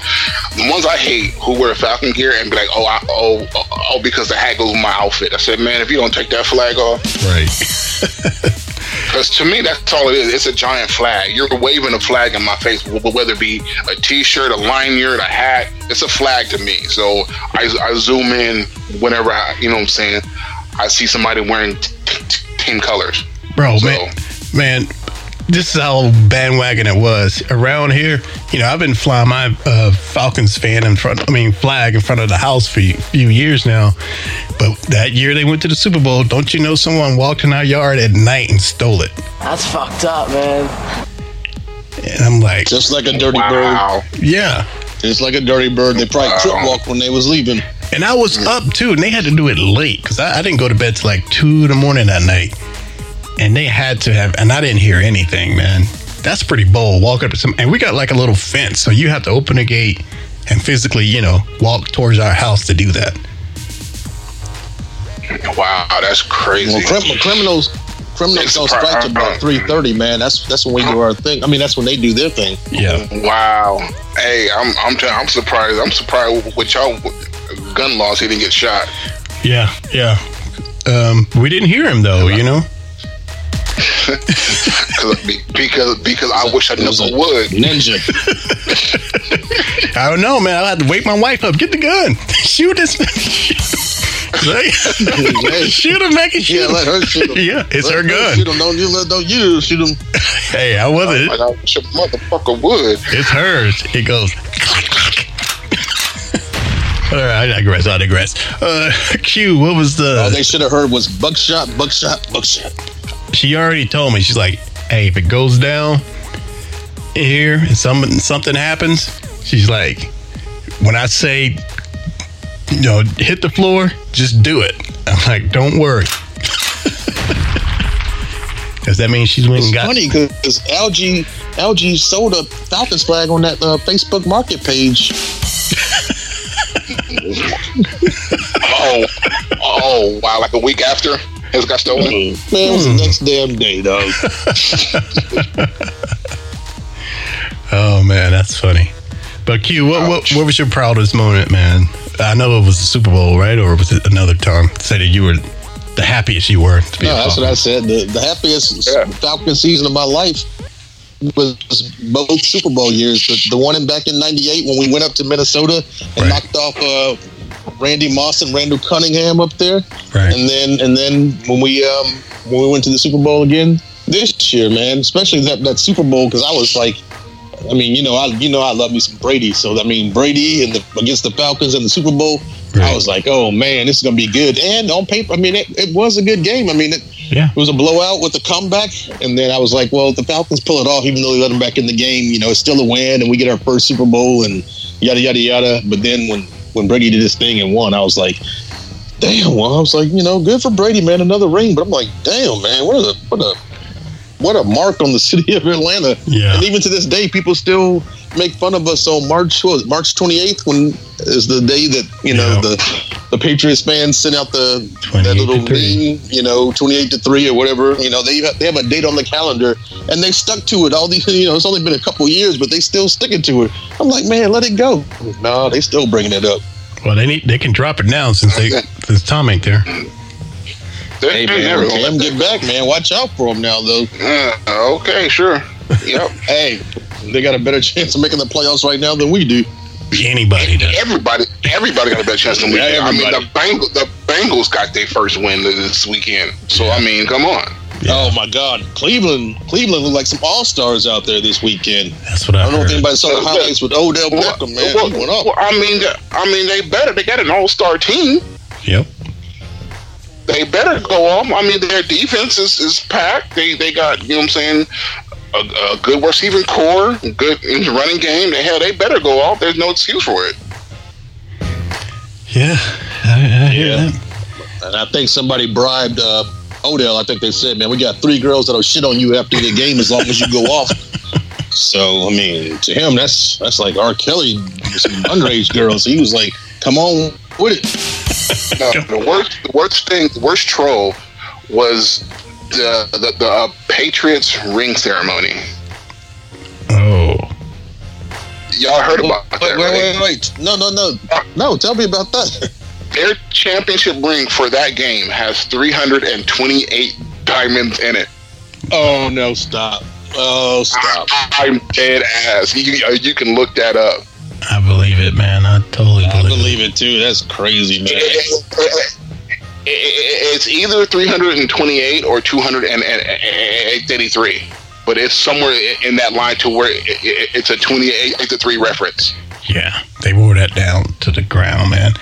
the ones I hate who wear Falcon gear and be like, oh, I, oh, oh, because the hat goes with my outfit. I said, man, if you don't take that flag off, Right. *laughs* because to me that's all it is. It's a giant flag. You're waving a flag in my face, wh- whether it be a T-shirt, a lanyard, a hat. It's a flag to me. So I, I zoom in whenever I, you know, what I'm saying, I see somebody wearing t- t- team colors. Bro, So- man, man, this is how bandwagon it was around here. You know, I've been flying my uh, Falcons fan in front. I mean, flag in front of the house for a few years now. But that year they went to the Super Bowl. Don't you know someone walked in our yard at night and stole it? That's fucked up, man. And I'm like, Just like a dirty bird. Yeah. Just like a dirty bird. They probably trip walk when they was leaving. And I was up too, and they had to do it late because I, I didn't go to bed till like two in the morning that night. And they had to have, and I didn't hear anything, man. That's pretty bold. Walk up to some, and we got like a little fence, so you have to open a gate and physically, you know, walk towards our house to do that. Wow, that's crazy. Well, crim- criminals criminals It's don't strike till about three thirty, man. That's that's when we do our thing. I mean, that's when they do their thing. Yeah. Wow. Hey, I'm I'm t- I'm surprised. I'm surprised with y'all gun laws. He didn't get shot. Yeah. Yeah. Um, we didn't hear him though, you know? Cause, because because I wish I never would. Ninja. I don't know, man. I had to wake my wife up. Get the gun. *laughs* Shoot this. shoot him, make it shoot Yeah, him. let her shoot him. Yeah, it's Let her gun. Shoot him. Don't you let don't you shoot him. Hey, I wasn't. Like I wish a motherfucker would. It's hers. It goes. All right, I digress. I digress. Uh, Q, what was the? All they should have heard was buckshot, buckshot, buckshot. She already told me. She's like, "Hey, if it goes down here and some something happens, she's like, when I say, you know, hit the floor, just do it." I'm like, "Don't worry." *laughs* Does that mean she's went It's and got? funny because LG LG sold a Falcons flag on that uh, Facebook Market page. *laughs* Oh, oh, wow! Like a week after it got stolen. Man, it was the next damn day, dog. *laughs* Oh man, that's funny. But Q, what, what what was your proudest moment, man? I know it was the Super Bowl, right? Or was it another time? Say that you were the happiest you were to be No, that's what I said. The, the happiest Yeah. Falcon season of my life was both Super Bowl years. The, the one in back in '98 when we went up to Minnesota and Right. knocked off uh, Randy Moss and Randall Cunningham up there, Right. and then and then when we um, when we went to the Super Bowl again this year, man, especially that that Super Bowl because I was like. I mean, you know, I you know I love me some Brady. So I mean, Brady and the, against the Falcons in the Super Bowl, Right. I was like, oh man, this is gonna be good. And on paper, I mean, it, it was a good game. I mean, it, Yeah. it was a blowout with a comeback, and then I was like, well, the Falcons pull it off, even though they let them back in the game, you know, it's still a win, and we get our first Super Bowl, and yada yada yada. But then when when Brady did his thing and won, I was like, damn. Well, I was like, you know, good for Brady, man, another ring. But I'm like, damn, man, what a what a what a mark on the *laughs* city of Atlanta. Yeah. And even to this day, people still make fun of us on March what, was it, March 28th when is the day that you know Yeah. the the Patriots fans sent out the that little thing you know, 28 to three or whatever. You know, they have, they have a date on the calendar and they stuck to it. All these, you know, it's only been a couple years, but they still sticking to it. I'm like, man, let it go. No, they still bringing it up. Well, they need they can drop it now since they *laughs* since Tom ain't there. Hey man, let them get back, man. Watch out for them now, though. Uh, okay, sure. Yep. *laughs* Hey, they got a better chance of making the playoffs right now than we do. Anybody does. Everybody, everybody got a better chance than we. Yeah, do. I mean, the Bengals, the Bengals got their first win this weekend. So I mean, come on. Oh my God, Cleveland! Cleveland look like some all stars out there this weekend. That's what I, I don't know if anybody saw the highlights with Odell Beckham, man. Well, he went up. well, I mean, I mean, they better. They got an all-star team. Yep. They better go off. I mean, their defense is, is packed. They they got you know what I'm saying. A, a good receiving corps, good running game. They hell, they better go off. There's no excuse for it. Yeah. I, I hear Yeah. that. And I think somebody bribed uh, Odell. I think they said, "Man, we got three girls that'll shit on you after the game as long as you go *laughs* off." So I mean, to him, that's that's like R. Kelly, some underage girls. He was like, "Come on with it." No, the worst, the worst thing, the worst troll was the the, the uh, Patriots ring ceremony. Oh. Y'all heard about Wait, that, wait, right? wait, wait! No, no, no, no! Tell me about that. *laughs* Their championship ring for that game has 328 diamonds in it. Oh no! Stop! Oh stop! I'm dead ass. You, you can look that up. I believe it, man. I totally Believe it. I believe, believe it too. That's crazy, man. It- it- It's either 328 or 283. But it's somewhere in that line to where it, it, it's a 28 to 3 reference. Yeah, they wore that down to the ground, man.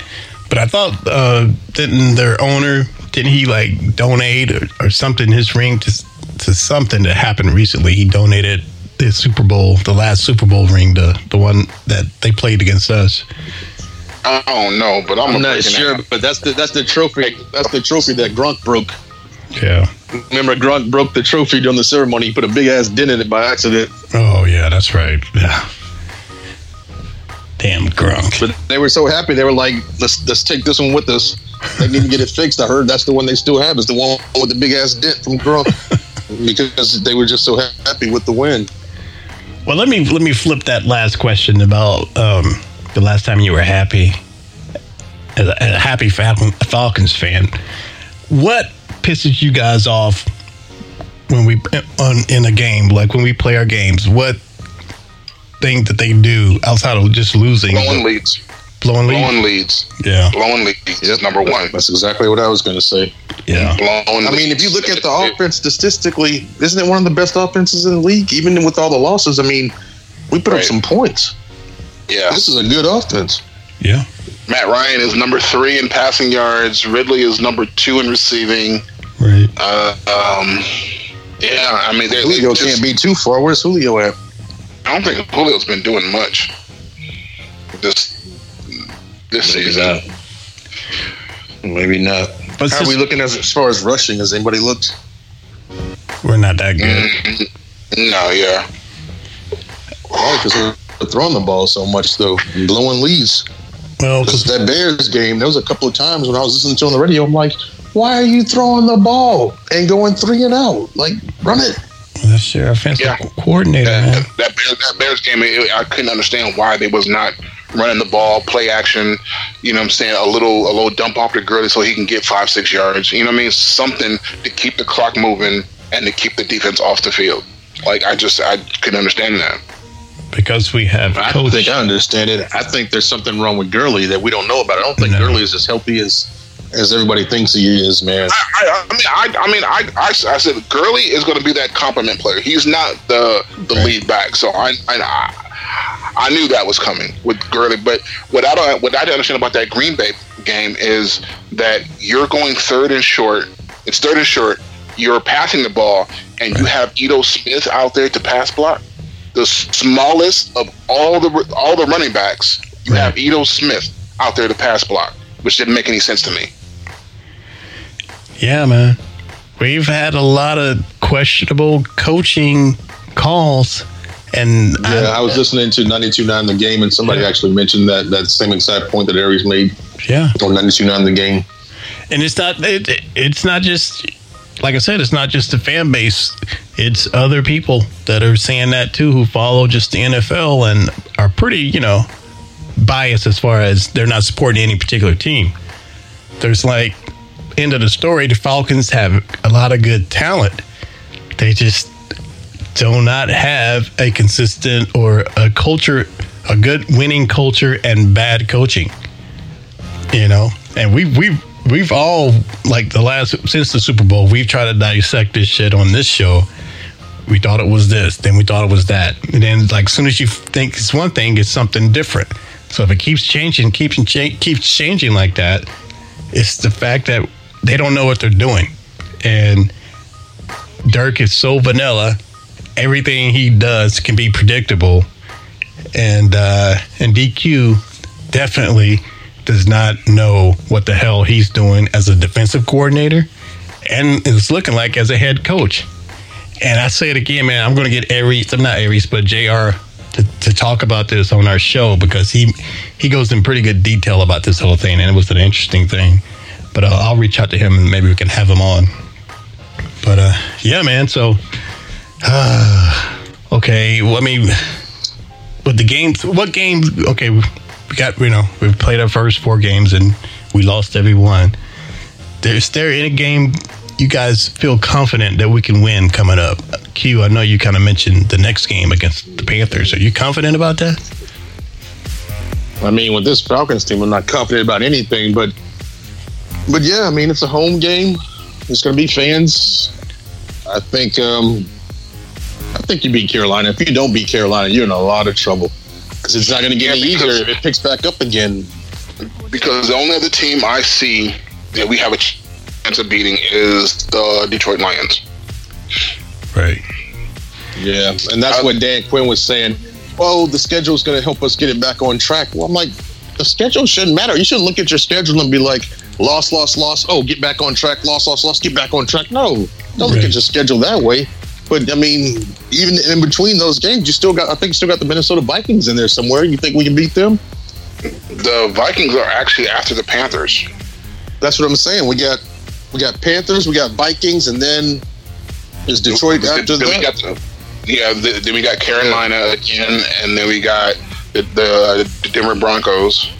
But I thought, uh, didn't their owner, didn't he like donate or, or something his ring to to something that happened recently? He donated the Super Bowl, the last Super Bowl ring, the the one that they played against us. I don't know, but I'm, I'm not sure, that. but that's the that's the trophy. That's the trophy that Gronk broke. Yeah. Remember, Gronk broke the trophy during the ceremony. He put a big ass dent in it by accident. Oh yeah, that's right. Yeah. Damn Gronk. But they were so happy. They were like, "Let's let's take this one with us." They need to get it fixed. I heard that's the one they still have. Is the one with the big ass dent from Gronk *laughs* because they were just so happy with the win. Well, let me let me flip that last question about um, the last time you were happy as a, as a happy Falcon, Falcons fan. What pisses you guys off when we on in a game, like when we play our games? What thing that they do outside of just losing? Blowing leads. blowing leads? Blowing leads. Yeah, Blowing leads is number one. That's exactly what I was going to say. yeah. Blowing I mean, if you look at the offense statistically, isn't it one of the best offenses in the league? Even with all the losses, I mean, we put Right. up some points. Yeah. This is a good offense. Yeah. Matt Ryan is number three in passing yards. Ridley is number two in receiving. Right. Uh, um, yeah, I mean, they're, Julio they just- can't be too far. Where's Julio at? I don't think Julio's been doing much this this Maybe season. not. Maybe not. But How since are we looking as, as far as rushing? Has anybody looked? we're not that good. Mm, no, yeah, because we're throwing the ball so much, though, blowing leads. Well, Because 'cause- that Bears game, there was a couple of times when I was listening to on the radio. I'm like, why are you throwing the ball and going three and out? Like, run it. that's your offensive Yeah. coordinator, that, man. that Bears that Bears game, it, I couldn't understand why they was not running the ball, play action. You know, what I'm saying a little a little dump off to Gurley so he can get five six yards. You know, what I mean something to keep the clock moving and to keep the defense off the field. Like I just I couldn't understand that. Because we have I coach. think I understand it. I think there's something wrong with Gurley that we don't know about. I don't think No. Gurley is as healthy as as everybody thinks he is, man. I, I, I mean, I, I mean, I, I, I said Gurley is going to be that compliment player. He's not the the lead back, so I, I, I knew that was coming with Gurley. But what I don't, what I didn't understand about that Green Bay game is that you're going third and short. It's third and short. You're passing the ball, and you have Ito Smith out there to pass block. The smallest of all the all the running backs, you have Ito Smith out there to pass block, which didn't make any sense to me. Yeah, man. We've had a lot of questionable coaching calls, and Yeah, I was listening to 92.9 the game, and somebody actually mentioned that that same exact point that Aries made yeah, on 92.9 the game. and it's not it, it's not just like I said, it's not just the fan base. It's other people that are saying that too, who follow just the NFL and are pretty, you know, biased as far as they're not supporting any particular team. There's like end of the story. The Falcons have a lot of good talent. They just do not have a consistent or a culture, a good winning culture, and bad coaching. You know, and we we we've all like the last since the Super Bowl, we've tried to dissect this shit on this show. We thought it was this, then we thought it was that, and then like as soon as you think it's one thing, it's something different. So if it keeps changing, keeps keeps changing like that, it's the fact that they don't know what they're doing, and Dirk is so vanilla. Everything he does can be predictable, and uh, and DQ definitely does not know what the hell he's doing as a defensive coordinator, and it's looking like as a head coach. And I say it again, man. I'm going to get Aries, I'm not Aries, but Jr. To, to talk about this on our show because he he goes in pretty good detail about this whole thing, and it was an interesting thing. But uh, I'll reach out to him and maybe we can have him on. But uh, yeah, man. So, uh, *sighs* okay. Well, I mean, with the games, what games? Okay, we got you know we've played our first four games and we lost every one. Is there any game you guys feel confident that we can win coming up? Q, I know you kind of mentioned the next game against the Panthers. Are you confident about that? I mean, with this Falcons team, I'm not confident about anything, but but yeah, I mean, it's a home game. It's going to be fans. I think um, I think you beat Carolina. If you don't beat Carolina, you're in a lot of trouble because it's not going to get Yeah, any easier if it picks back up again. because the only other team I see that we have a chance of beating is the Detroit Lions. Right. Yeah, and that's Uh, what Dan Quinn was saying. Oh, the schedule is going to help us get it back on track. Well, I'm like, the schedule shouldn't matter. You should look at your schedule and be like, loss, loss, loss. Oh, get back on track. Loss, loss, loss. Get back on track. No, don't look at your schedule that way. But I mean, even in between those games, you still got. I think you still got the Minnesota Vikings in there somewhere. You think we can beat them? The Vikings are actually after the Panthers. That's what I'm saying. We got we got Panthers, we got Vikings, and then is Detroit Then- after then we that? got the, yeah, the, then we got Carolina again, and then we got the, the, the Denver Broncos,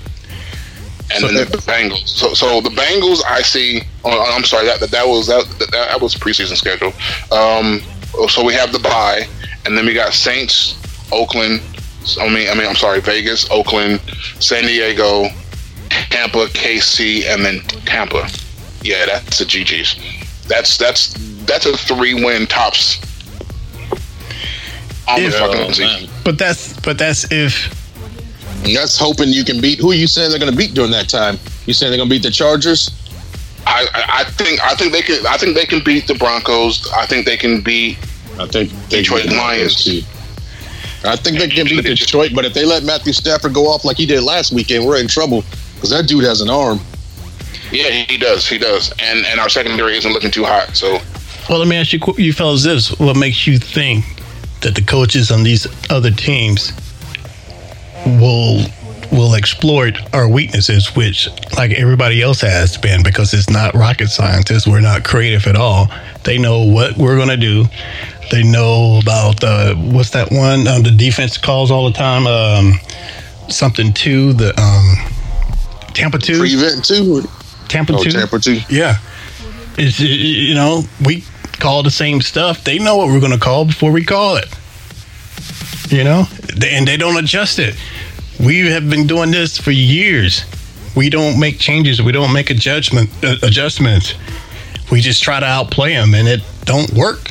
and So then the Bengals. So, so the Bengals, I see. Oh, I'm sorry, that that, was that that was preseason schedule. Um, Oh, so we have the bye, and then we got Saints, Oakland. I mean, I mean, I'm sorry, Vegas, Oakland, San Diego, Tampa, KC, and then Tampa. Yeah, that's a GG's. That's that's that's a three win tops. On the If- fucking Oh, But that's but that's if that's hoping you can beat. Who are you saying they're going to beat during that time? You saying they're going to beat the Chargers? I, I I think I think they can I think they can beat the Broncos. I think they can beat I think they Detroit can beat Lions. those two. I think they can beat Detroit, but if they let Matthew Stafford go off like he did last weekend, we're in trouble because that dude has an arm. yeah he does he does and and our secondary isn't looking too hot. So well, let me ask you, you fellas, this: What makes you think that the coaches on these other teams will will exploit our weaknesses, which like everybody else has been, because it's not rocket scientists. We're not creative at all. They know what we're gonna do. They know about uh, what's that one um, the defense calls all the time. Um, something two the um, Tampa two, Prevent too. Tampa Oh, two, Tampa two. yeah. It's you know we call the same stuff. They know what we're going to call before we call it. You know, and they don't adjust it. We have been doing this for years. We don't make changes. We don't make a judgment uh, adjustments. We just try to outplay them, and it don't work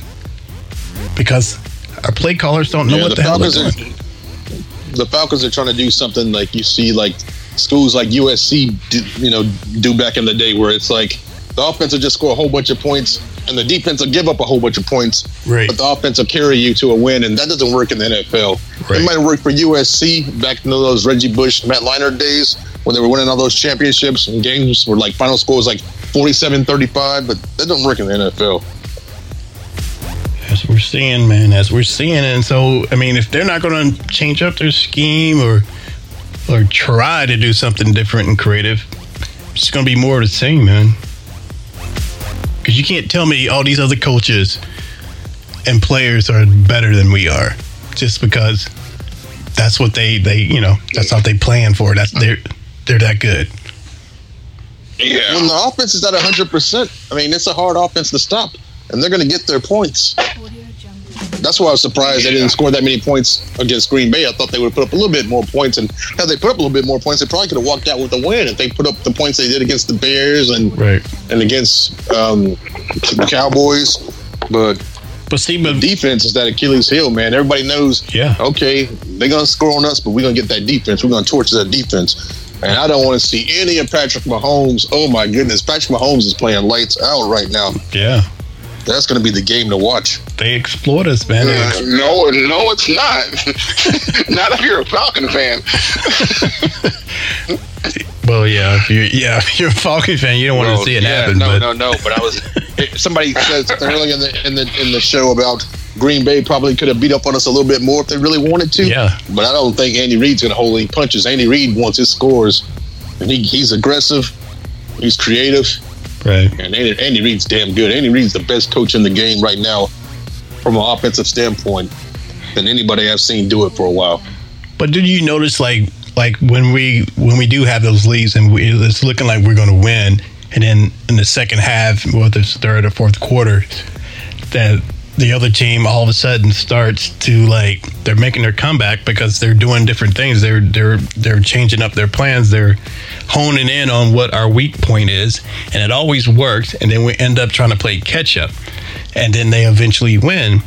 because our play callers don't know Yeah, what the the, hell they're Falcons doing. are the Falcons are trying to do something like you see like schools like USC do, you know do back in the day where it's like the offense will just score a whole bunch of points and the defense will give up a whole bunch of points Right. but the offense will carry you to a win and that doesn't work in the NFL Right. it might work for USC back in those Reggie Bush Matt Leinart days when they were winning all those championships and games were like final score was like 47-35 but that doesn't work in the NFL As we're seeing, man, as we're seeing, and so I mean, if they're not going to change up their scheme or or try to do something different and creative, it's going to be more of the same, man. Because you can't tell me all these other coaches and players are better than we are just because that's what they they you know that's what they plan for. That's they're they're that good. yeah, when the offense is at 100% I mean it's a hard offense to stop and they're going to get their points That's why I was surprised they didn't score that many points against Green Bay. I thought they would put up a little bit more points, and had they put up a little bit more points, they probably could have walked out with a win if they put up the points they did against the Bears and Right. and against um, the Cowboys. But But see, but defense is that Achilles heel, man. Everybody knows. Yeah. Okay, they're gonna score on us, but we're gonna get that defense. We're gonna torch that defense. And I don't want to see any of Patrick Mahomes. Oh my goodness, Patrick Mahomes is playing lights out right now. yeah, That's gonna be the game to watch. they exploit us, man. They ex- uh, no, no, it's not. *laughs* not if you're a Falcon fan. *laughs* well, yeah, if you're yeah, if you're a Falcon fan, you don't want to Well, see it yeah, happen. No, but no, no. But I was. somebody said earlier in the in the in the show about Green Bay probably could have beat up on us a little bit more if they really wanted to. Yeah. But I don't think Andy Reid's going to hold any punches. Andy Reid wants his scores, and he, he's aggressive. He's creative, right. and Andy, Andy Reid's damn good. Andy Reid's the best coach in the game right now, from an offensive standpoint, than anybody I've seen do it for a while. But did you notice, like, like when we when we do have those leads and we, it's looking like we're going to win, and then in the second half, whether it's third or fourth quarter, that the other team all of a sudden starts to like they're making their comeback because they're doing different things. They're they're they're changing up their plans. They're honing in on what our weak point is, and it always works. And then we end up trying to play catch up, and then they eventually win.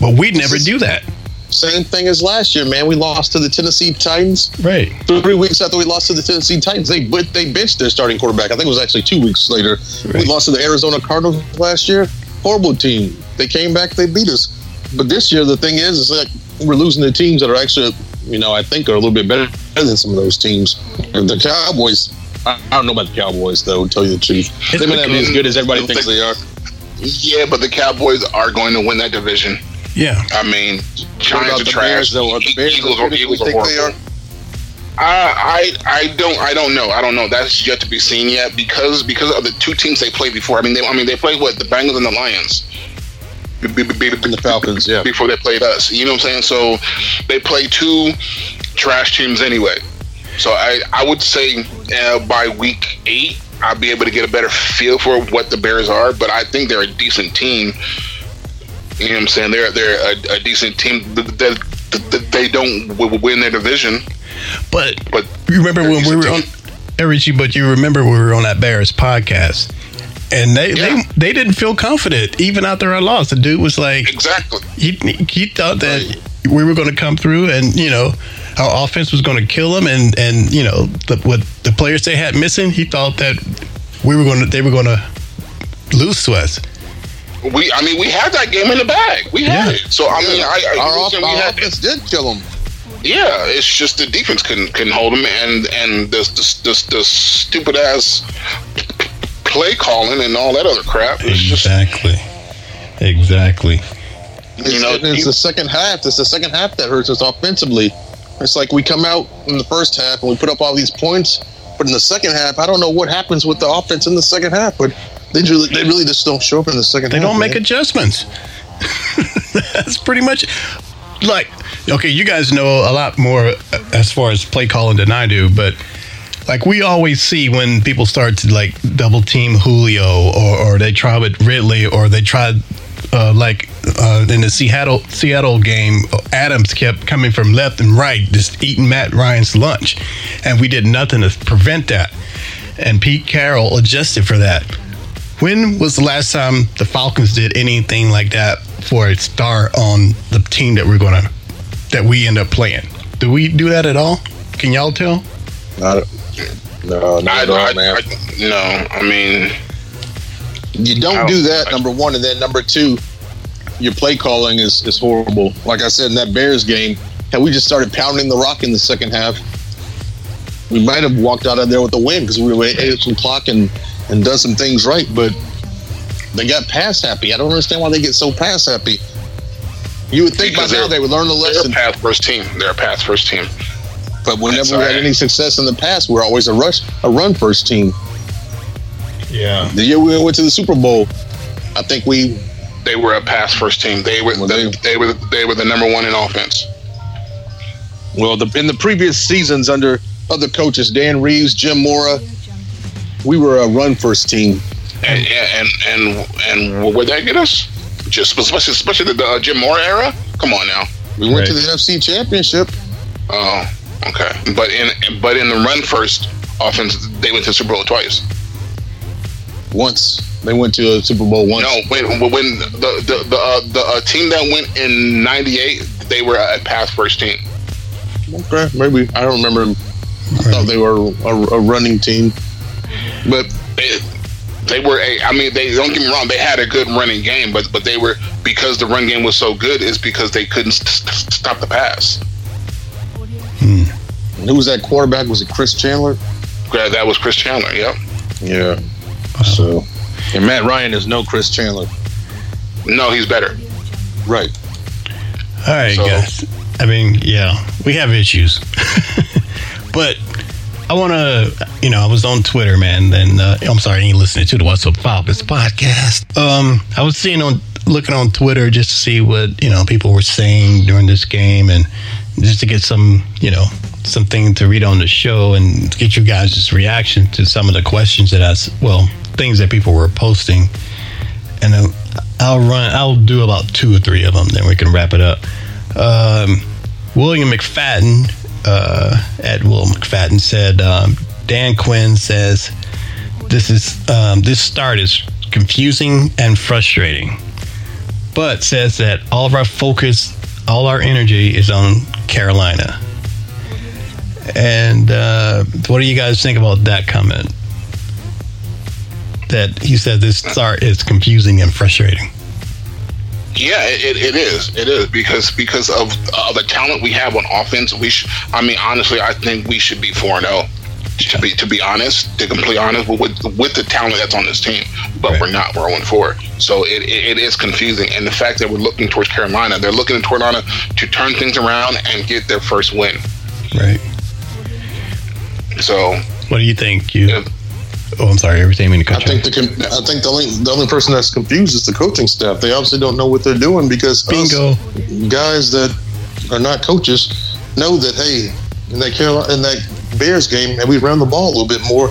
But we'd never do that. Same thing as last year, man. We lost to the Tennessee Titans. Right. Three weeks after we lost to the Tennessee Titans, they but they benched their starting quarterback. I think it was actually two weeks later. Right. We lost to the Arizona Cardinals last year. Horrible team. They came back, they beat us. But this year, the thing is, is like we're losing to teams that are actually, you know, I think are a little bit better than some of those teams. And the Cowboys, I, I don't know about the Cowboys though. To tell you the truth, they may not be as good as everybody thinks they are. Yeah, but the Cowboys are going to win that division. Yeah. I mean, Giants are trash. Bears though? Are the Bears Eagles, as are, good as we Eagles are think they horrible. I, I I don't I don't know. I don't know. That's yet to be seen yet because because of the two teams they played before. I mean they I mean they played what the Bengals and the Lions. And the Falcons, yeah. before they played us. You know what I'm saying? So they play two trash teams anyway. So I I would say uh, by week eight I'll be able to get a better feel for what the Bears are but I think they're a decent team. You know what I'm saying? They're they're a, a decent team. That, that, that they don't win their division But but you remember when we were on Richie, but you remember we were on that Bears podcast. And they, Yeah. they they didn't feel confident even after I lost. The dude was like exactly he he thought that we were going to come through and you know our offense was going to kill them and and you know the, what the players they had missing. He thought that we were going to they were going to lose to us. We, I mean, we had that game in the bag. We had Yeah. it. So I mean, I, I our, listen, off- we our had, offense did kill them. Yeah. It's just the defense couldn't couldn't hold them, and and this this this, this stupid ass play calling and all that other crap. It's just Exactly. Exactly. It's, You know, it's you- the second half. It's the second half that hurts us offensively. It's like we come out in the first half and we put up all these points, but in the second half, I don't know what happens with the offense in the second half. But they really, they really just don't show up in the second They half. They don't make man. adjustments. *laughs* That's pretty much like okay. You guys know a lot more as far as play calling than I do, but like we always see when people start to like double team Julio or, or they try with Ridley or they tried uh, like uh, in the Seattle Seattle game, Adams kept coming from left and right, just eating Matt Ryan's lunch, and we did nothing to prevent that. And Pete Carroll adjusted for that. When was the last time the Falcons did anything like that for a star on the team that we're gonna that we end up playing? Do we do that at all? Can y'all tell? Not, no, not I, at all, I, man. I, no. I mean, you don't I- do that. I- number one, and then number two, your play calling is is horrible. Like I said in that Bears game, had we just started pounding the rock in the second half, we might have walked out of there with a win because we were ate some clock and and done some things right. But they got pass happy. I don't understand why they get so pass happy. You would think Because by now they're- would learn the lesson. they're a lesson. path first team. They're a path first team. But whenever That's we had any success in the past, we're always a rush, a run first team. Yeah. The year we went to the Super Bowl, I think we They were a pass first team. They were Well, the, they- they were they were the number one in offense. Well, the, in the previous seasons under other coaches, Dan Reeves, Jim Mora, we were a run first team. And and and and where'd that get us? Just especially especially the uh, Jim Mora era. Come on now. We went to the NFC Championship. Oh, okay. But in but in the run first offense, they went to Super Bowl twice. Once they went to a Super Bowl once. No, when when the the the, uh, the uh, team that went in '98, they were a pass first team. Okay, maybe I don't remember. I thought they were a, a running team, but They, they were a. I mean, they don't get me wrong. They had a good running game, but but they were because the run game was so good is because they couldn't st- st- stop the pass. Hmm. who was that quarterback? Was it Chris Chandler? Yeah, That was Chris Chandler. Yep. Yeah. So, and Matt Ryan is no Chris Chandler. No, he's better. Right. All right, So- guys. I mean, yeah, we have issues, *laughs* but I want to, you know, I was on Twitter, man. And uh, I'm sorry, you ain't listening to the What's Up Falcons podcast. Um, I was seeing on looking on Twitter just to see what you know people were saying during this game, and just to get some, you know, something to read on the show and get you guys' reaction to some of the questions that I, well, things that people were posting and then I'll run. I'll do about two or three of them. Then we can wrap it up. Um, William McFadden uh, at Will McFadden said um, Dan Quinn says this is um, this start is confusing and frustrating. but says that all of our focus, all our energy is on Carolina. And uh, what do you guys think about that comment? That he said this start is confusing and frustrating. Yeah, it, it is. It is because because of uh, the talent we have on offense. We, sh- I mean, honestly, I think we should be four and zero. To be to be honest, to completely honest, with with the talent that's on this team, but Right. we're not. We're 0 4. So it, it, it is confusing, and the fact that we're looking towards Carolina, they're looking toward Carolina to turn things around and get their first win. Right. So What do you think? You? Oh, I'm sorry. Everything to I cut you. think the I think the only the only person that's confused is the coaching staff. They obviously don't know what they're doing because Bingo. us guys that are not coaches know that hey, in that Carolina in that Bears game, and we ran the ball a little bit more,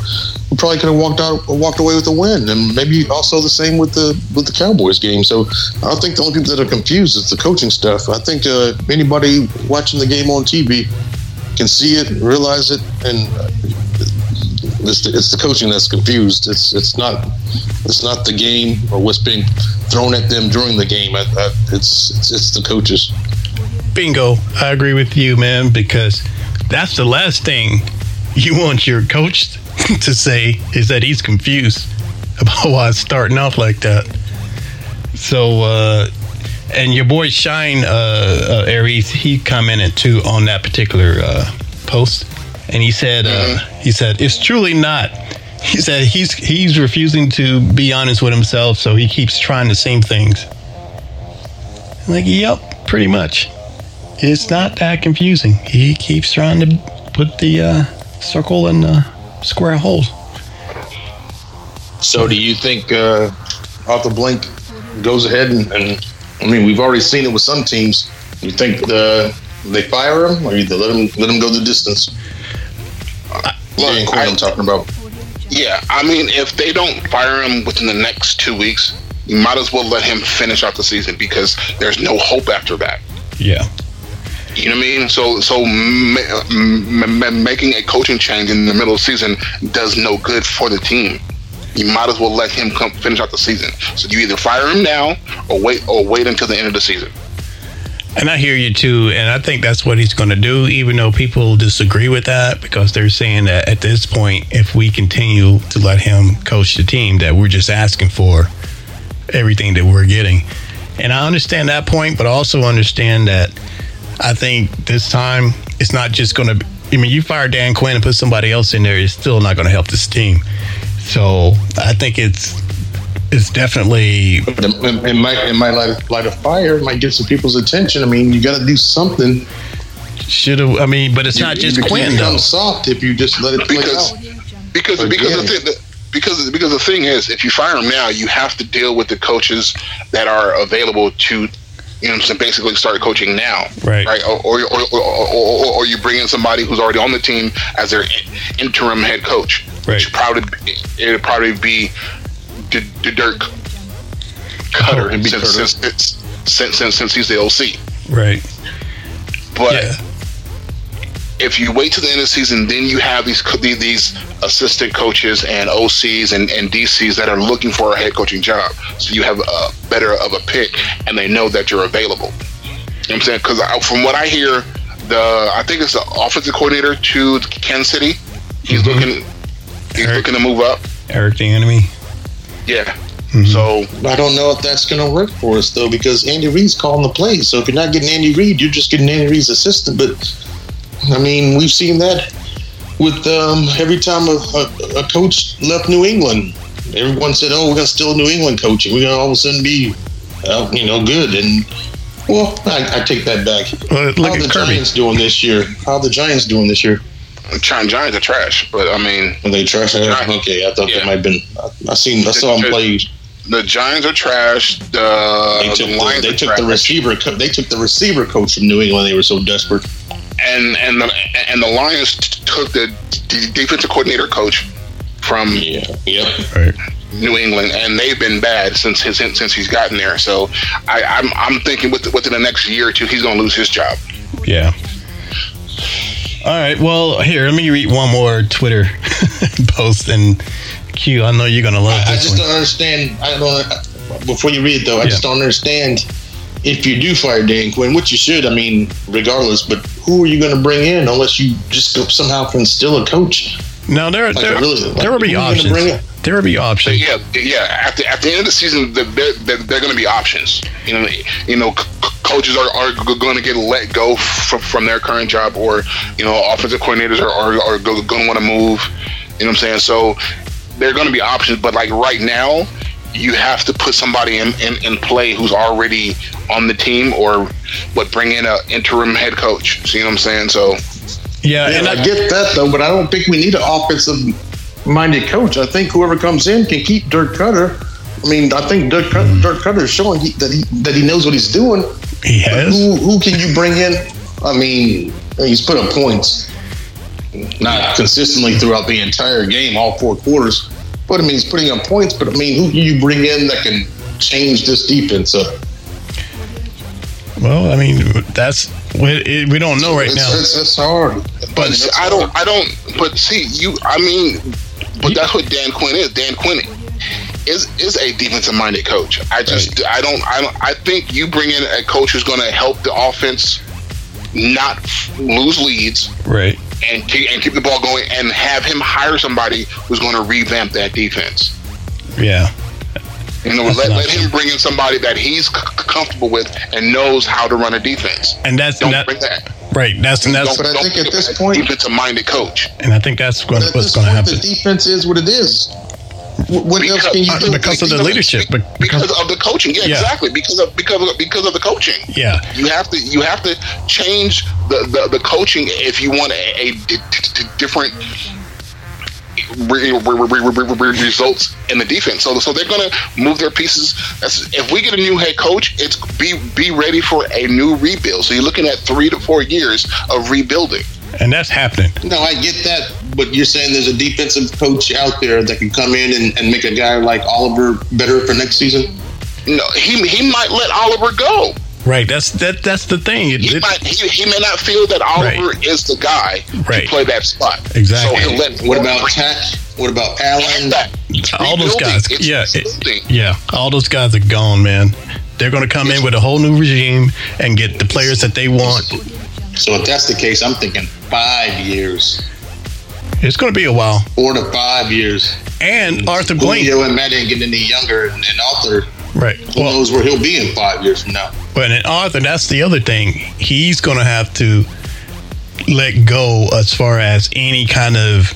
we probably could have walked out walked away with a win, and maybe also the same with the with the Cowboys game. So I think the only people that are confused is the coaching staff. I think uh, anybody watching the game on TV can see it, realize it, and it's the, it's the coaching that's confused. It's it's not it's not the game or what's being thrown at them during the game. I, I, it's, it's it's the coaches. Bingo. I agree with you, man, because that's the last thing you want your coach *laughs* to say is that he's confused about *laughs* why it's starting off like that. So, uh, and your boy Shine, uh, uh, Aries, he commented too on that particular uh, post, and he said, uh, he said, it's truly not. He said he's he's refusing to be honest with himself, so he keeps trying the same things. I'm like, yep, pretty much it's not that confusing. He keeps trying to put the uh, circle in the square holes. So do you think uh, Arthur Blank goes ahead and, and I mean we've already seen it with some teams. You think the, they fire him or either let him let him go the distance? Dan Quinn, I'm talking about. Yeah, I mean, if they don't fire him within the next two weeks, you might as well let him finish out the season because there's no hope after that. Yeah. You know what I mean? So, so ma- m- m- making a coaching change in the middle of the season does no good for the team. You might as well let him come finish out the season. So you either fire him now or wait or wait until the end of the season. And I hear you too. And I think that's what he's going to do, even though people disagree with that because they're saying that at this point, if we continue to let him coach the team, that we're just asking for everything that we're getting. And I understand that point, but I also understand that I think this time it's not just going to. I mean, you fire Dan Quinn and put somebody else in there, it's still not going to help this team. So I think it's it's definitely It, it might it might light, light a fire. It might get some people's attention. I mean, you got to do something. should have. I mean, but it's not just you Quinn become though. soft if you just let it play Because out. because Again. because the thing, because because the thing is, if you fire him now, you have to deal with the coaches that are available to. You know, to basically start coaching now, Right. Right, or or, or, or, or, or you bring in somebody who's already on the team as their interim head coach. Right. Which probably it'd probably be the, the Dirk Koetter Oh, since, since it's since since since he's the OC. Right. But Yeah. if you wait to the end of the season, then you have these these- these assistant coaches and OCs and, and DCs that are looking for a head coaching job. So you have a better of a pick, and they know that you're available. You know what I'm saying? Because from what I hear, the I think it's the offensive coordinator to Kansas City. He's mm-hmm. looking he's Eric. looking to move up. Eric Bieniemy. Yeah. So I don't know if that's going to work for us though, because Andy Reid's calling the plays. So if you're not getting Andy Reid, you're just getting Andy Reid's assistant. But I mean, we've seen that with um, every time a, a, a coach left New England. Everyone said, "Oh, we're going to steal New England coaching. We're going to all of a sudden be, uh, you know, good." And well, I, I take that back. Well, look How at the Kirby. Giants doing this year? How the Giants doing this year? Giants Giants are trash, but I mean Are they trash? Giants. Okay, I thought Yeah. they might have been. I, I seen. I saw them play. the Giants are trash. The, They took, the the, Lions they are took trash. the receiver. They took the receiver coach from New England. They were so desperate. and and the and the Lions t- took the d- defensive coordinator coach from Yeah. Yep. Right. New England, and they've been bad since his since he's gotten there. So I, I'm I'm thinking with, within the next year or two, he's going to lose his job. Yeah. All right. Well, here, let me read one more Twitter *laughs* post and Q. I know you're gonna love I, I just one. don't understand. I don't. before you read it though, I just don't understand if you do fire Dan Quinn, which you should. I mean, regardless, but who are you going to bring in unless you just go- somehow can still a coach? No, there Like, there, really, like, there will be who are you gonna options. Bring in? There will be options. Yeah, yeah. At the, at the end of the season, there, there, there, there are going to be options. You know, you know, c- c- coaches are, are going to get let go from, from their current job, or you know, offensive coordinators are, are, are going to want to move. You know what I'm saying? So there are going to be options, but like right now, you have to put somebody in, in, in play who's already on the team, or what bring in an interim head coach. See what I'm saying? So Yeah, Yeah, and I I, get that though, but I don't think we need an offensive minded coach. I think whoever comes in can keep Dirk Koetter. I mean, I think Dirk, Cut- Dirk Koetter is showing he, that he that he knows what he's doing. he has. Who who can you bring in? I mean, he's put up points, not consistently throughout the entire game, all four quarters. But I mean, he's putting up points. But I mean, who can you bring in that can change this defense up? Well, I mean, that's we, we don't know right it's, now. It's, it's hard. But It's I don't, I don't. But see, you. I mean, but that's what Dan Quinn is. Dan Quinn is is a defensive minded coach. I just, I don't, I don't. I think you bring in a coach who's going to help the offense not lose leads Right. and keep, and keep the ball going, and have him hire somebody who's going to revamp that defense. Yeah. You know, That's let, let him bring in somebody that he's c- c- comfortable with and knows how to run a defense. And that's Don't that, bring that. Right. That's and that's But I think at this a point- defensive minded coach. and I think that's going, But what's going to happen. the defense is what it is. Wh- What else can you uh, do? because of the leadership, because, because- of the coaching. Yeah, Yeah. exactly. Because of because of because of the coaching. Yeah. You have to you have to change the the, the coaching if you want a, a di- di- di- different re- re- re- re- re- re- results in the defense. So so they're going to move their pieces. That's, if we get a new head coach, it's be be ready for a new rebuild. So you're looking at three to four years of rebuilding. and that's happening. No, I get that, but you're saying there's a defensive coach out there that can come in and, and make a guy like Oliver better for next season. No, he he might let Oliver go. Right. That's that. That's the thing. It, He it- might he, he may not feel that Oliver Right. is the guy Right. to play that spot. Exactly. So he'll let What about Takk? What about Allen? and that. all those guys. It's Yeah. it- yeah. All those guys are gone, man. They're going to come in with a whole new regime and get the players that they want. So if that's the case, I'm thinking five years, It's going to be a while. four to five years. And Arthur Blank. Julio and Matt ain't getting any younger, and, and Arthur, Right. who Well, knows where he'll be in five years from now. But in Arthur, that's the other thing. He's going to have to let go as far as any kind of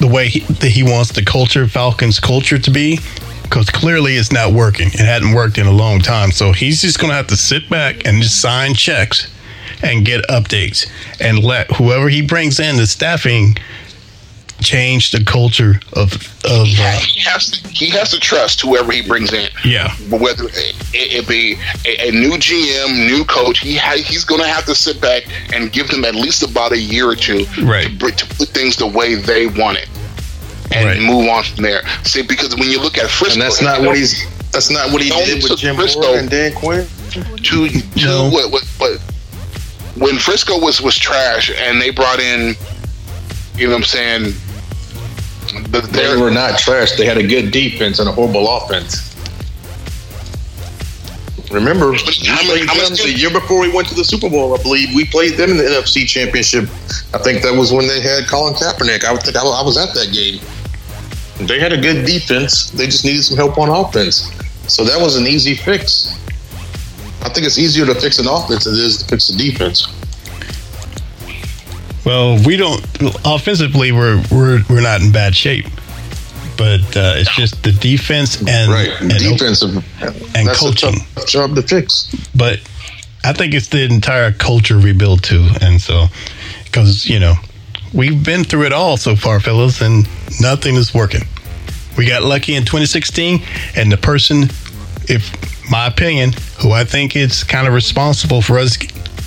the way he, that he wants the culture, Falcons culture to be, because clearly it's not working. It hadn't worked in a long time. So he's just going to have to sit back and just sign checks and get updates and let whoever he brings in the staffing change the culture of of He uh, has, he has to he has to trust whoever he brings in. yeah But whether it, it be a, a new GM, new coach, he ha- he's going to have to sit back and give them at least about a year or two Right. to, to put things the way they want it and Right. move on from there. See, because when you look at Frisco, And that's not what he's. That's not what he Don't did with Jim Briscoe. Moore and Dan Quinn. to to No. what, what what when Frisco was was trash and they brought in, you know what I'm saying. The, They were not trash. They had a good defense and a horrible offense. Remember, we how many- played them the year before we went to the Super Bowl. I believe we played them in the NFC Championship. I think that was when they had Colin Kaepernick. I think I was at that game. They had a good defense. They just needed some help on offense. So that was an easy fix. I think it's easier to fix an offense than it is to fix a defense. Well, we don't offensively. We're we're we're not in bad shape, but uh, it's just the defense and right, and defensive and coaching. job to fix. But I think it's the entire culture rebuild too, and so because you know we've been through it all so far, fellas, and nothing is working. We got lucky in 2016, and the person, if my opinion, who I think is kind of responsible for us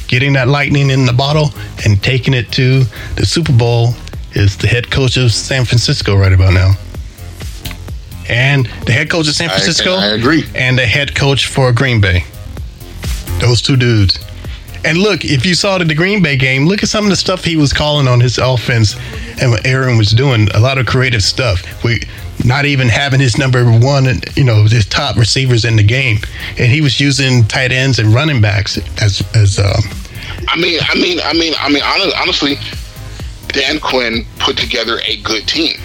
getting that lightning in the bottle and taking it to the Super Bowl is the head coach of San Francisco right about now. And the head coach of San Francisco I agree. and the head coach for Green Bay. Those two dudes. And look, if you saw the, the Green Bay game, look at some of the stuff he was calling on his offense and what Aaron was doing. A lot of creative stuff. We not even having his number one, you know, his top receivers in the game, and he was using tight ends and running backs as as. Um, I mean, I mean, I mean, I mean, honestly, Dan Quinn put together a good team.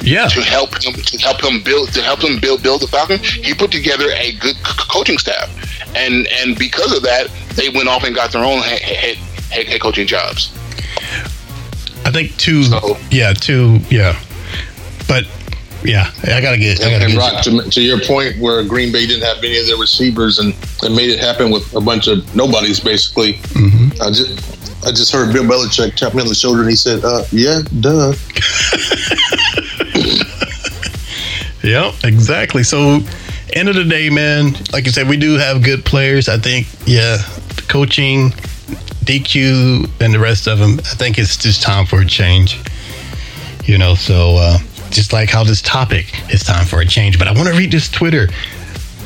Yeah. To help him to help him build to help him build build the Falcon, he put together a good c- coaching staff, and and because of that, they went off and got their own head head, head, head coaching jobs. I think two. So, yeah, two. Yeah, but yeah, I gotta get. I gotta and get Rock, to, to, your point, where Green Bay didn't have any of their receivers and, and made it happen with a bunch of nobodies, basically. Mm-hmm. I just I just heard Bill Belichick tap me on the shoulder and he said, uh, "Yeah, duh." *laughs* yep, exactly. So, end of the day, man, like you said, we do have good players. I think, yeah, coaching, DQ, and the rest of them. I think it's just time for a change. You know, so uh, just like how this topic is time for a change. But I want to read this Twitter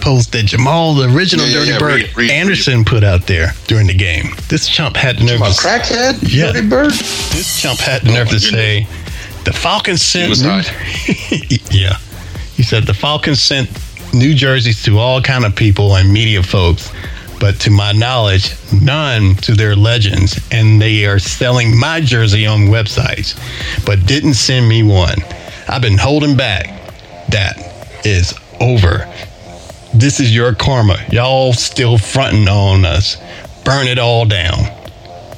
post that Jamal, the original yeah, Dirty yeah, Bird read, read, Anderson, read. put out there during the game. This chump had the nerve. to, crackhead, yeah, Dirty Bird. This chump had the nerve oh, to say the Falcons sent. *laughs* Yeah, he said the Falcons sent New Jerseys to all kind of people and media folks but to my knowledge, none to their legends, and they are selling my jersey on websites, but didn't send me one. I've been holding back. That is over. This is your karma. Y'all still fronting on us. Burn it all down.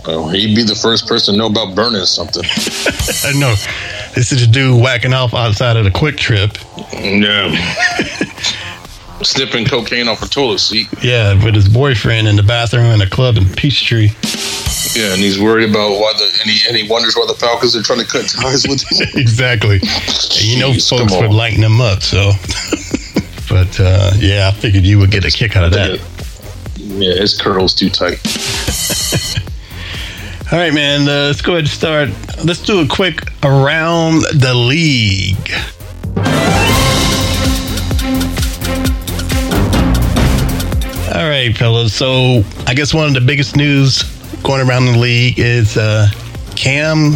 Oh, he'd be the first person to know about burning something. *laughs* I know. This is a dude whacking off outside of the QuikTrip. Yeah. Sniffing cocaine off a toilet seat. Yeah, with his boyfriend in the bathroom in a club in Peachtree. Yeah, and he's worried about why the and he, and he wonders why the Falcons are trying to cut ties with him. *laughs* exactly. And you know, folks would lighten him up. So, *laughs* but uh, yeah, I figured you would get a kick out of that. Yeah, his curl's too tight. *laughs* All right, man. Uh, let's go ahead and start. Let's do a quick around the league. All right, fellas. So I guess one of the biggest news going around the league is uh, Cam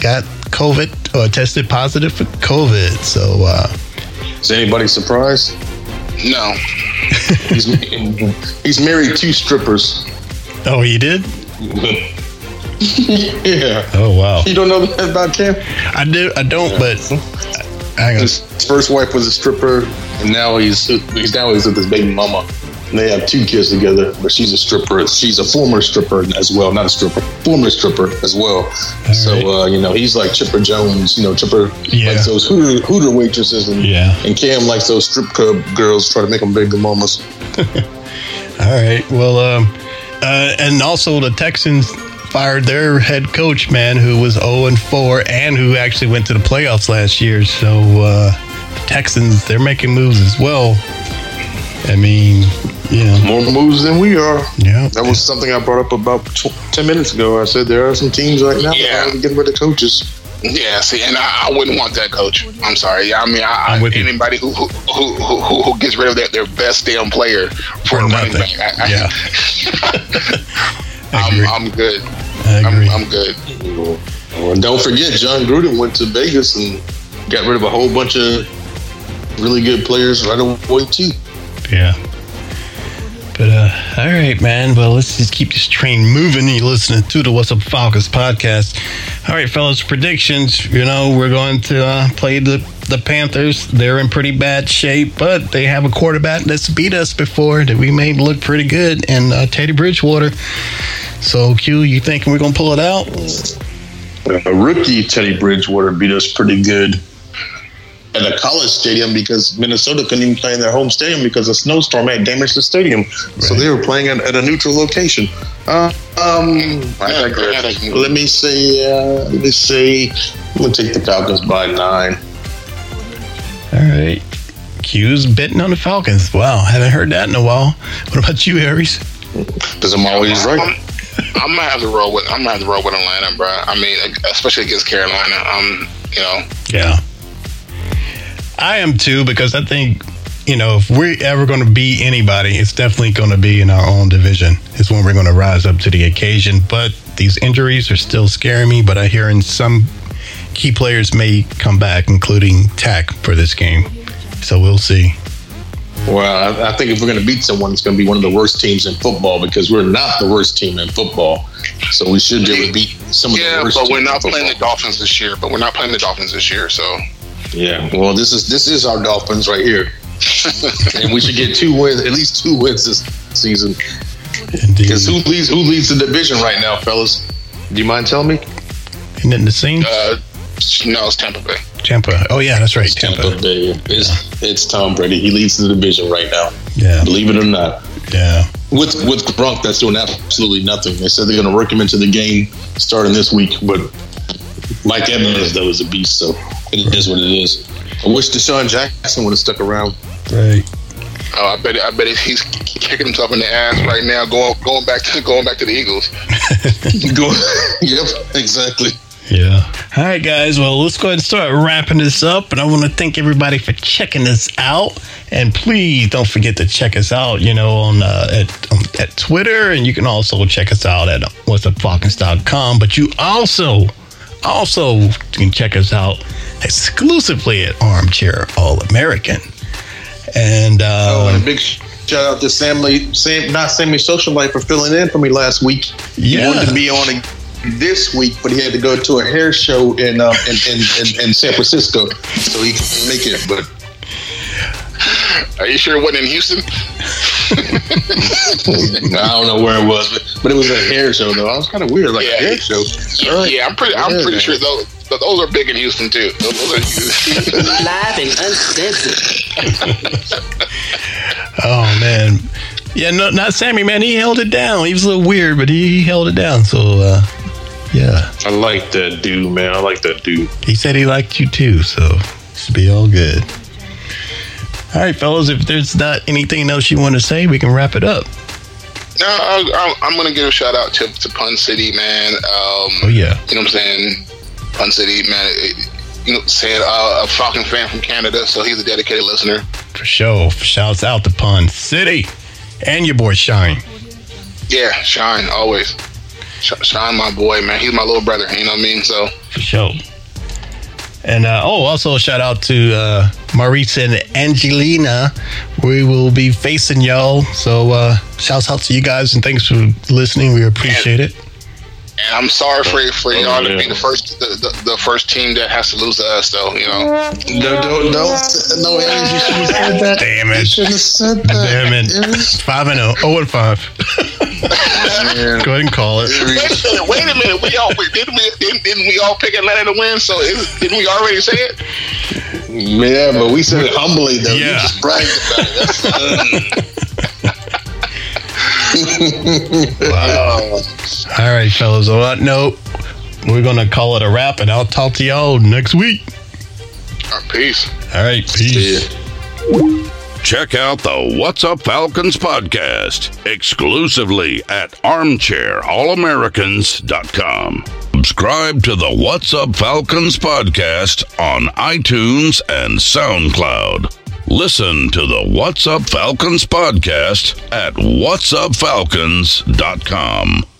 got COVID or tested positive for COVID. So uh, is anybody surprised? No. *laughs* he's he's married two strippers. Oh, he did. *laughs* yeah. Oh wow. You don't know that about Cam? I do. I don't. But his first wife was a stripper, and now he's he's now he's with his baby mama they have two kids together, but she's a stripper. She's a former stripper as well, not a stripper, former stripper as well. All so right. uh, you know, he's like Chipper Jones. You know, Chipper yeah. likes those Hooter, Hooter waitresses, and yeah. and Cam likes those strip club girls. Try to make them big mamas. *laughs* All right. Well, um, uh, and also the Texans fired their head coach, man, who was 0 and 4 and who actually went to the playoffs last year. So uh, Texans, they're making moves as well. I mean, yeah. More moves than we are. Yeah. That was something I brought up about 10 minutes ago. I said there are some teams right now yeah. that are getting rid of coaches. Yeah, see, and I, I, wouldn't want that coach. I'm sorry. Yeah, I mean, I, anybody who who, who who, who gets rid of their, their best damn player for, for a running back. I, yeah. *laughs* I'm, I'm, good. I'm, I'm, good. Well, don't forget, Jon Gruden went to Vegas and got rid of a whole bunch of really good players right away too. Yeah. But uh, all right, man. Well, let's just keep this train moving. You're listening to the What's Up Falcons podcast. All right, fellas, predictions. You know, we're going to uh, play the the Panthers. They're in pretty bad shape, but they have a quarterback that's beat us before that we made look pretty good, and uh, Teddy Bridgewater. So, Q, you thinking we're gonna pull it out? A rookie Teddy Bridgewater beat us pretty good at a college stadium because Minnesota couldn't even play in their home stadium because a snowstorm had damaged the stadium. Right. So they were playing at, at a neutral location. Uh, um, yeah, let me see. uh, let me see. I'm gonna take the Falcons by nine. All right. Q's betting on the Falcons. Wow, haven't heard that in a while. What about you, Harry's? Because I'm always right. I'm, I'm, gonna have to roll with. I'm gonna have to roll with Atlanta, bro. I mean, especially against Carolina. Um, you know. Yeah. I am too because I think you know if we're ever going to beat anybody, it's definitely going to be in our own division. It's when we're going to rise up to the occasion. But these injuries are still scaring me. But I hear in some key players may come back, including Takk for this game. So we'll see. Well, I, I think if we're going to beat someone, it's going to be one of the worst teams in football because we're not the worst team in football. So we should be able to beat some of Yeah, the worst. Yeah, but we're teams not playing the. Dolphins this year. But we're not playing the Dolphins this year. So Yeah. Well, this is this is our Dolphins right here, *laughs* and we should get two wins, at least two wins this season. Because who leads who leads the division right now, fellas? Do you mind telling me? Isn't it the same? uh, no, it's Tampa Bay. Tampa. Oh yeah, that's right. Tampa. Tampa Bay. It's it's Tom Brady. He leads the division right now. Yeah. Believe it or not. Yeah. With with Gronk, that's doing absolutely nothing. They said they're going to work him into the game starting this week, but Mike Evans though is a beast, so it is what it is. I wish DeSean Jackson would have stuck around. Right. Oh, I bet I bet he's kicking himself in the ass right now, going going back to *laughs* going back to the Eagles. *laughs* Go, *laughs* yep, exactly. Yeah. All right, guys. Well, let's go ahead and start wrapping this up. And I want to thank everybody for checking us out. And please don't forget to check us out, you know, on uh, at, um, at Twitter. And you can also check us out at whatsupfalcons.com. But you also, also can check us out exclusively at Armchair All American. And, Oh, uh, and a big shout out to Sammy, Sam, not Sammy Social Life for filling in for me last week. He Yeah. wanted to be on a, this week, but he had to go to a hair show in um, in, in, in, in San Francisco, so he couldn't make it. But Are you sure it wasn't in Houston? *laughs* I don't know where it was, but, but it was a hair show though. I was kind of weird, like Yeah. a hair show. All right. Yeah, I'm pretty. I'm Yeah, pretty man. sure those those are big in Houston too. Those, those are, *laughs* Live and uncensored. *laughs* oh, man. Yeah, no, not Sammy, man. He held it down. He was a little weird, but he, he held it down. So, uh, yeah. I like that dude, man. I like that dude. He said he liked you too, so should be all good. All right, fellas, if there's not anything else you want to say, we can wrap it up. no, I, I'm going to give a shout out to, to Pun City, man. Um, Oh, yeah. You know what I'm saying? Pun City, man. It, you know, saying uh, a Falcon fan from Canada, so he's a dedicated listener. For sure. Shouts out to Pun City and your boy Shine. Yeah, Shine always. Sh- Shine, my boy, man. He's my little brother. You know what I mean? So For sure. And uh, oh, also a shout out to uh, Maurice and Angelina. We will be facing y'all. So uh, shouts out to you guys and thanks for listening. We appreciate it. And I'm sorry for for Oh, y'all to be the first the, the, the first team that has to lose to us, though. You know, No, no, no, no, Aaron, you shouldn't have said that. Damn You it. shouldn't have said that. Damn it. Aaron. Five and oh. Oh and five. Man. Go ahead and call it. wait a minute, wait a minute. We all wait, didn't we didn't, didn't we all pick Atlanta to win? So is, didn't we already say it? Yeah, but we said it humbly though. You Yeah. just bragged about it. *laughs* That's, All right, fellas. On that note, we're going to call it a wrap, and I'll talk to y'all next week. All right, peace. All right, peace. Check out the What's Up Falcons podcast exclusively at armchairallamericans.com. Subscribe to the What's Up Falcons podcast on iTunes and SoundCloud. Listen to the What's Up Falcons podcast at whatsupfalcons.com.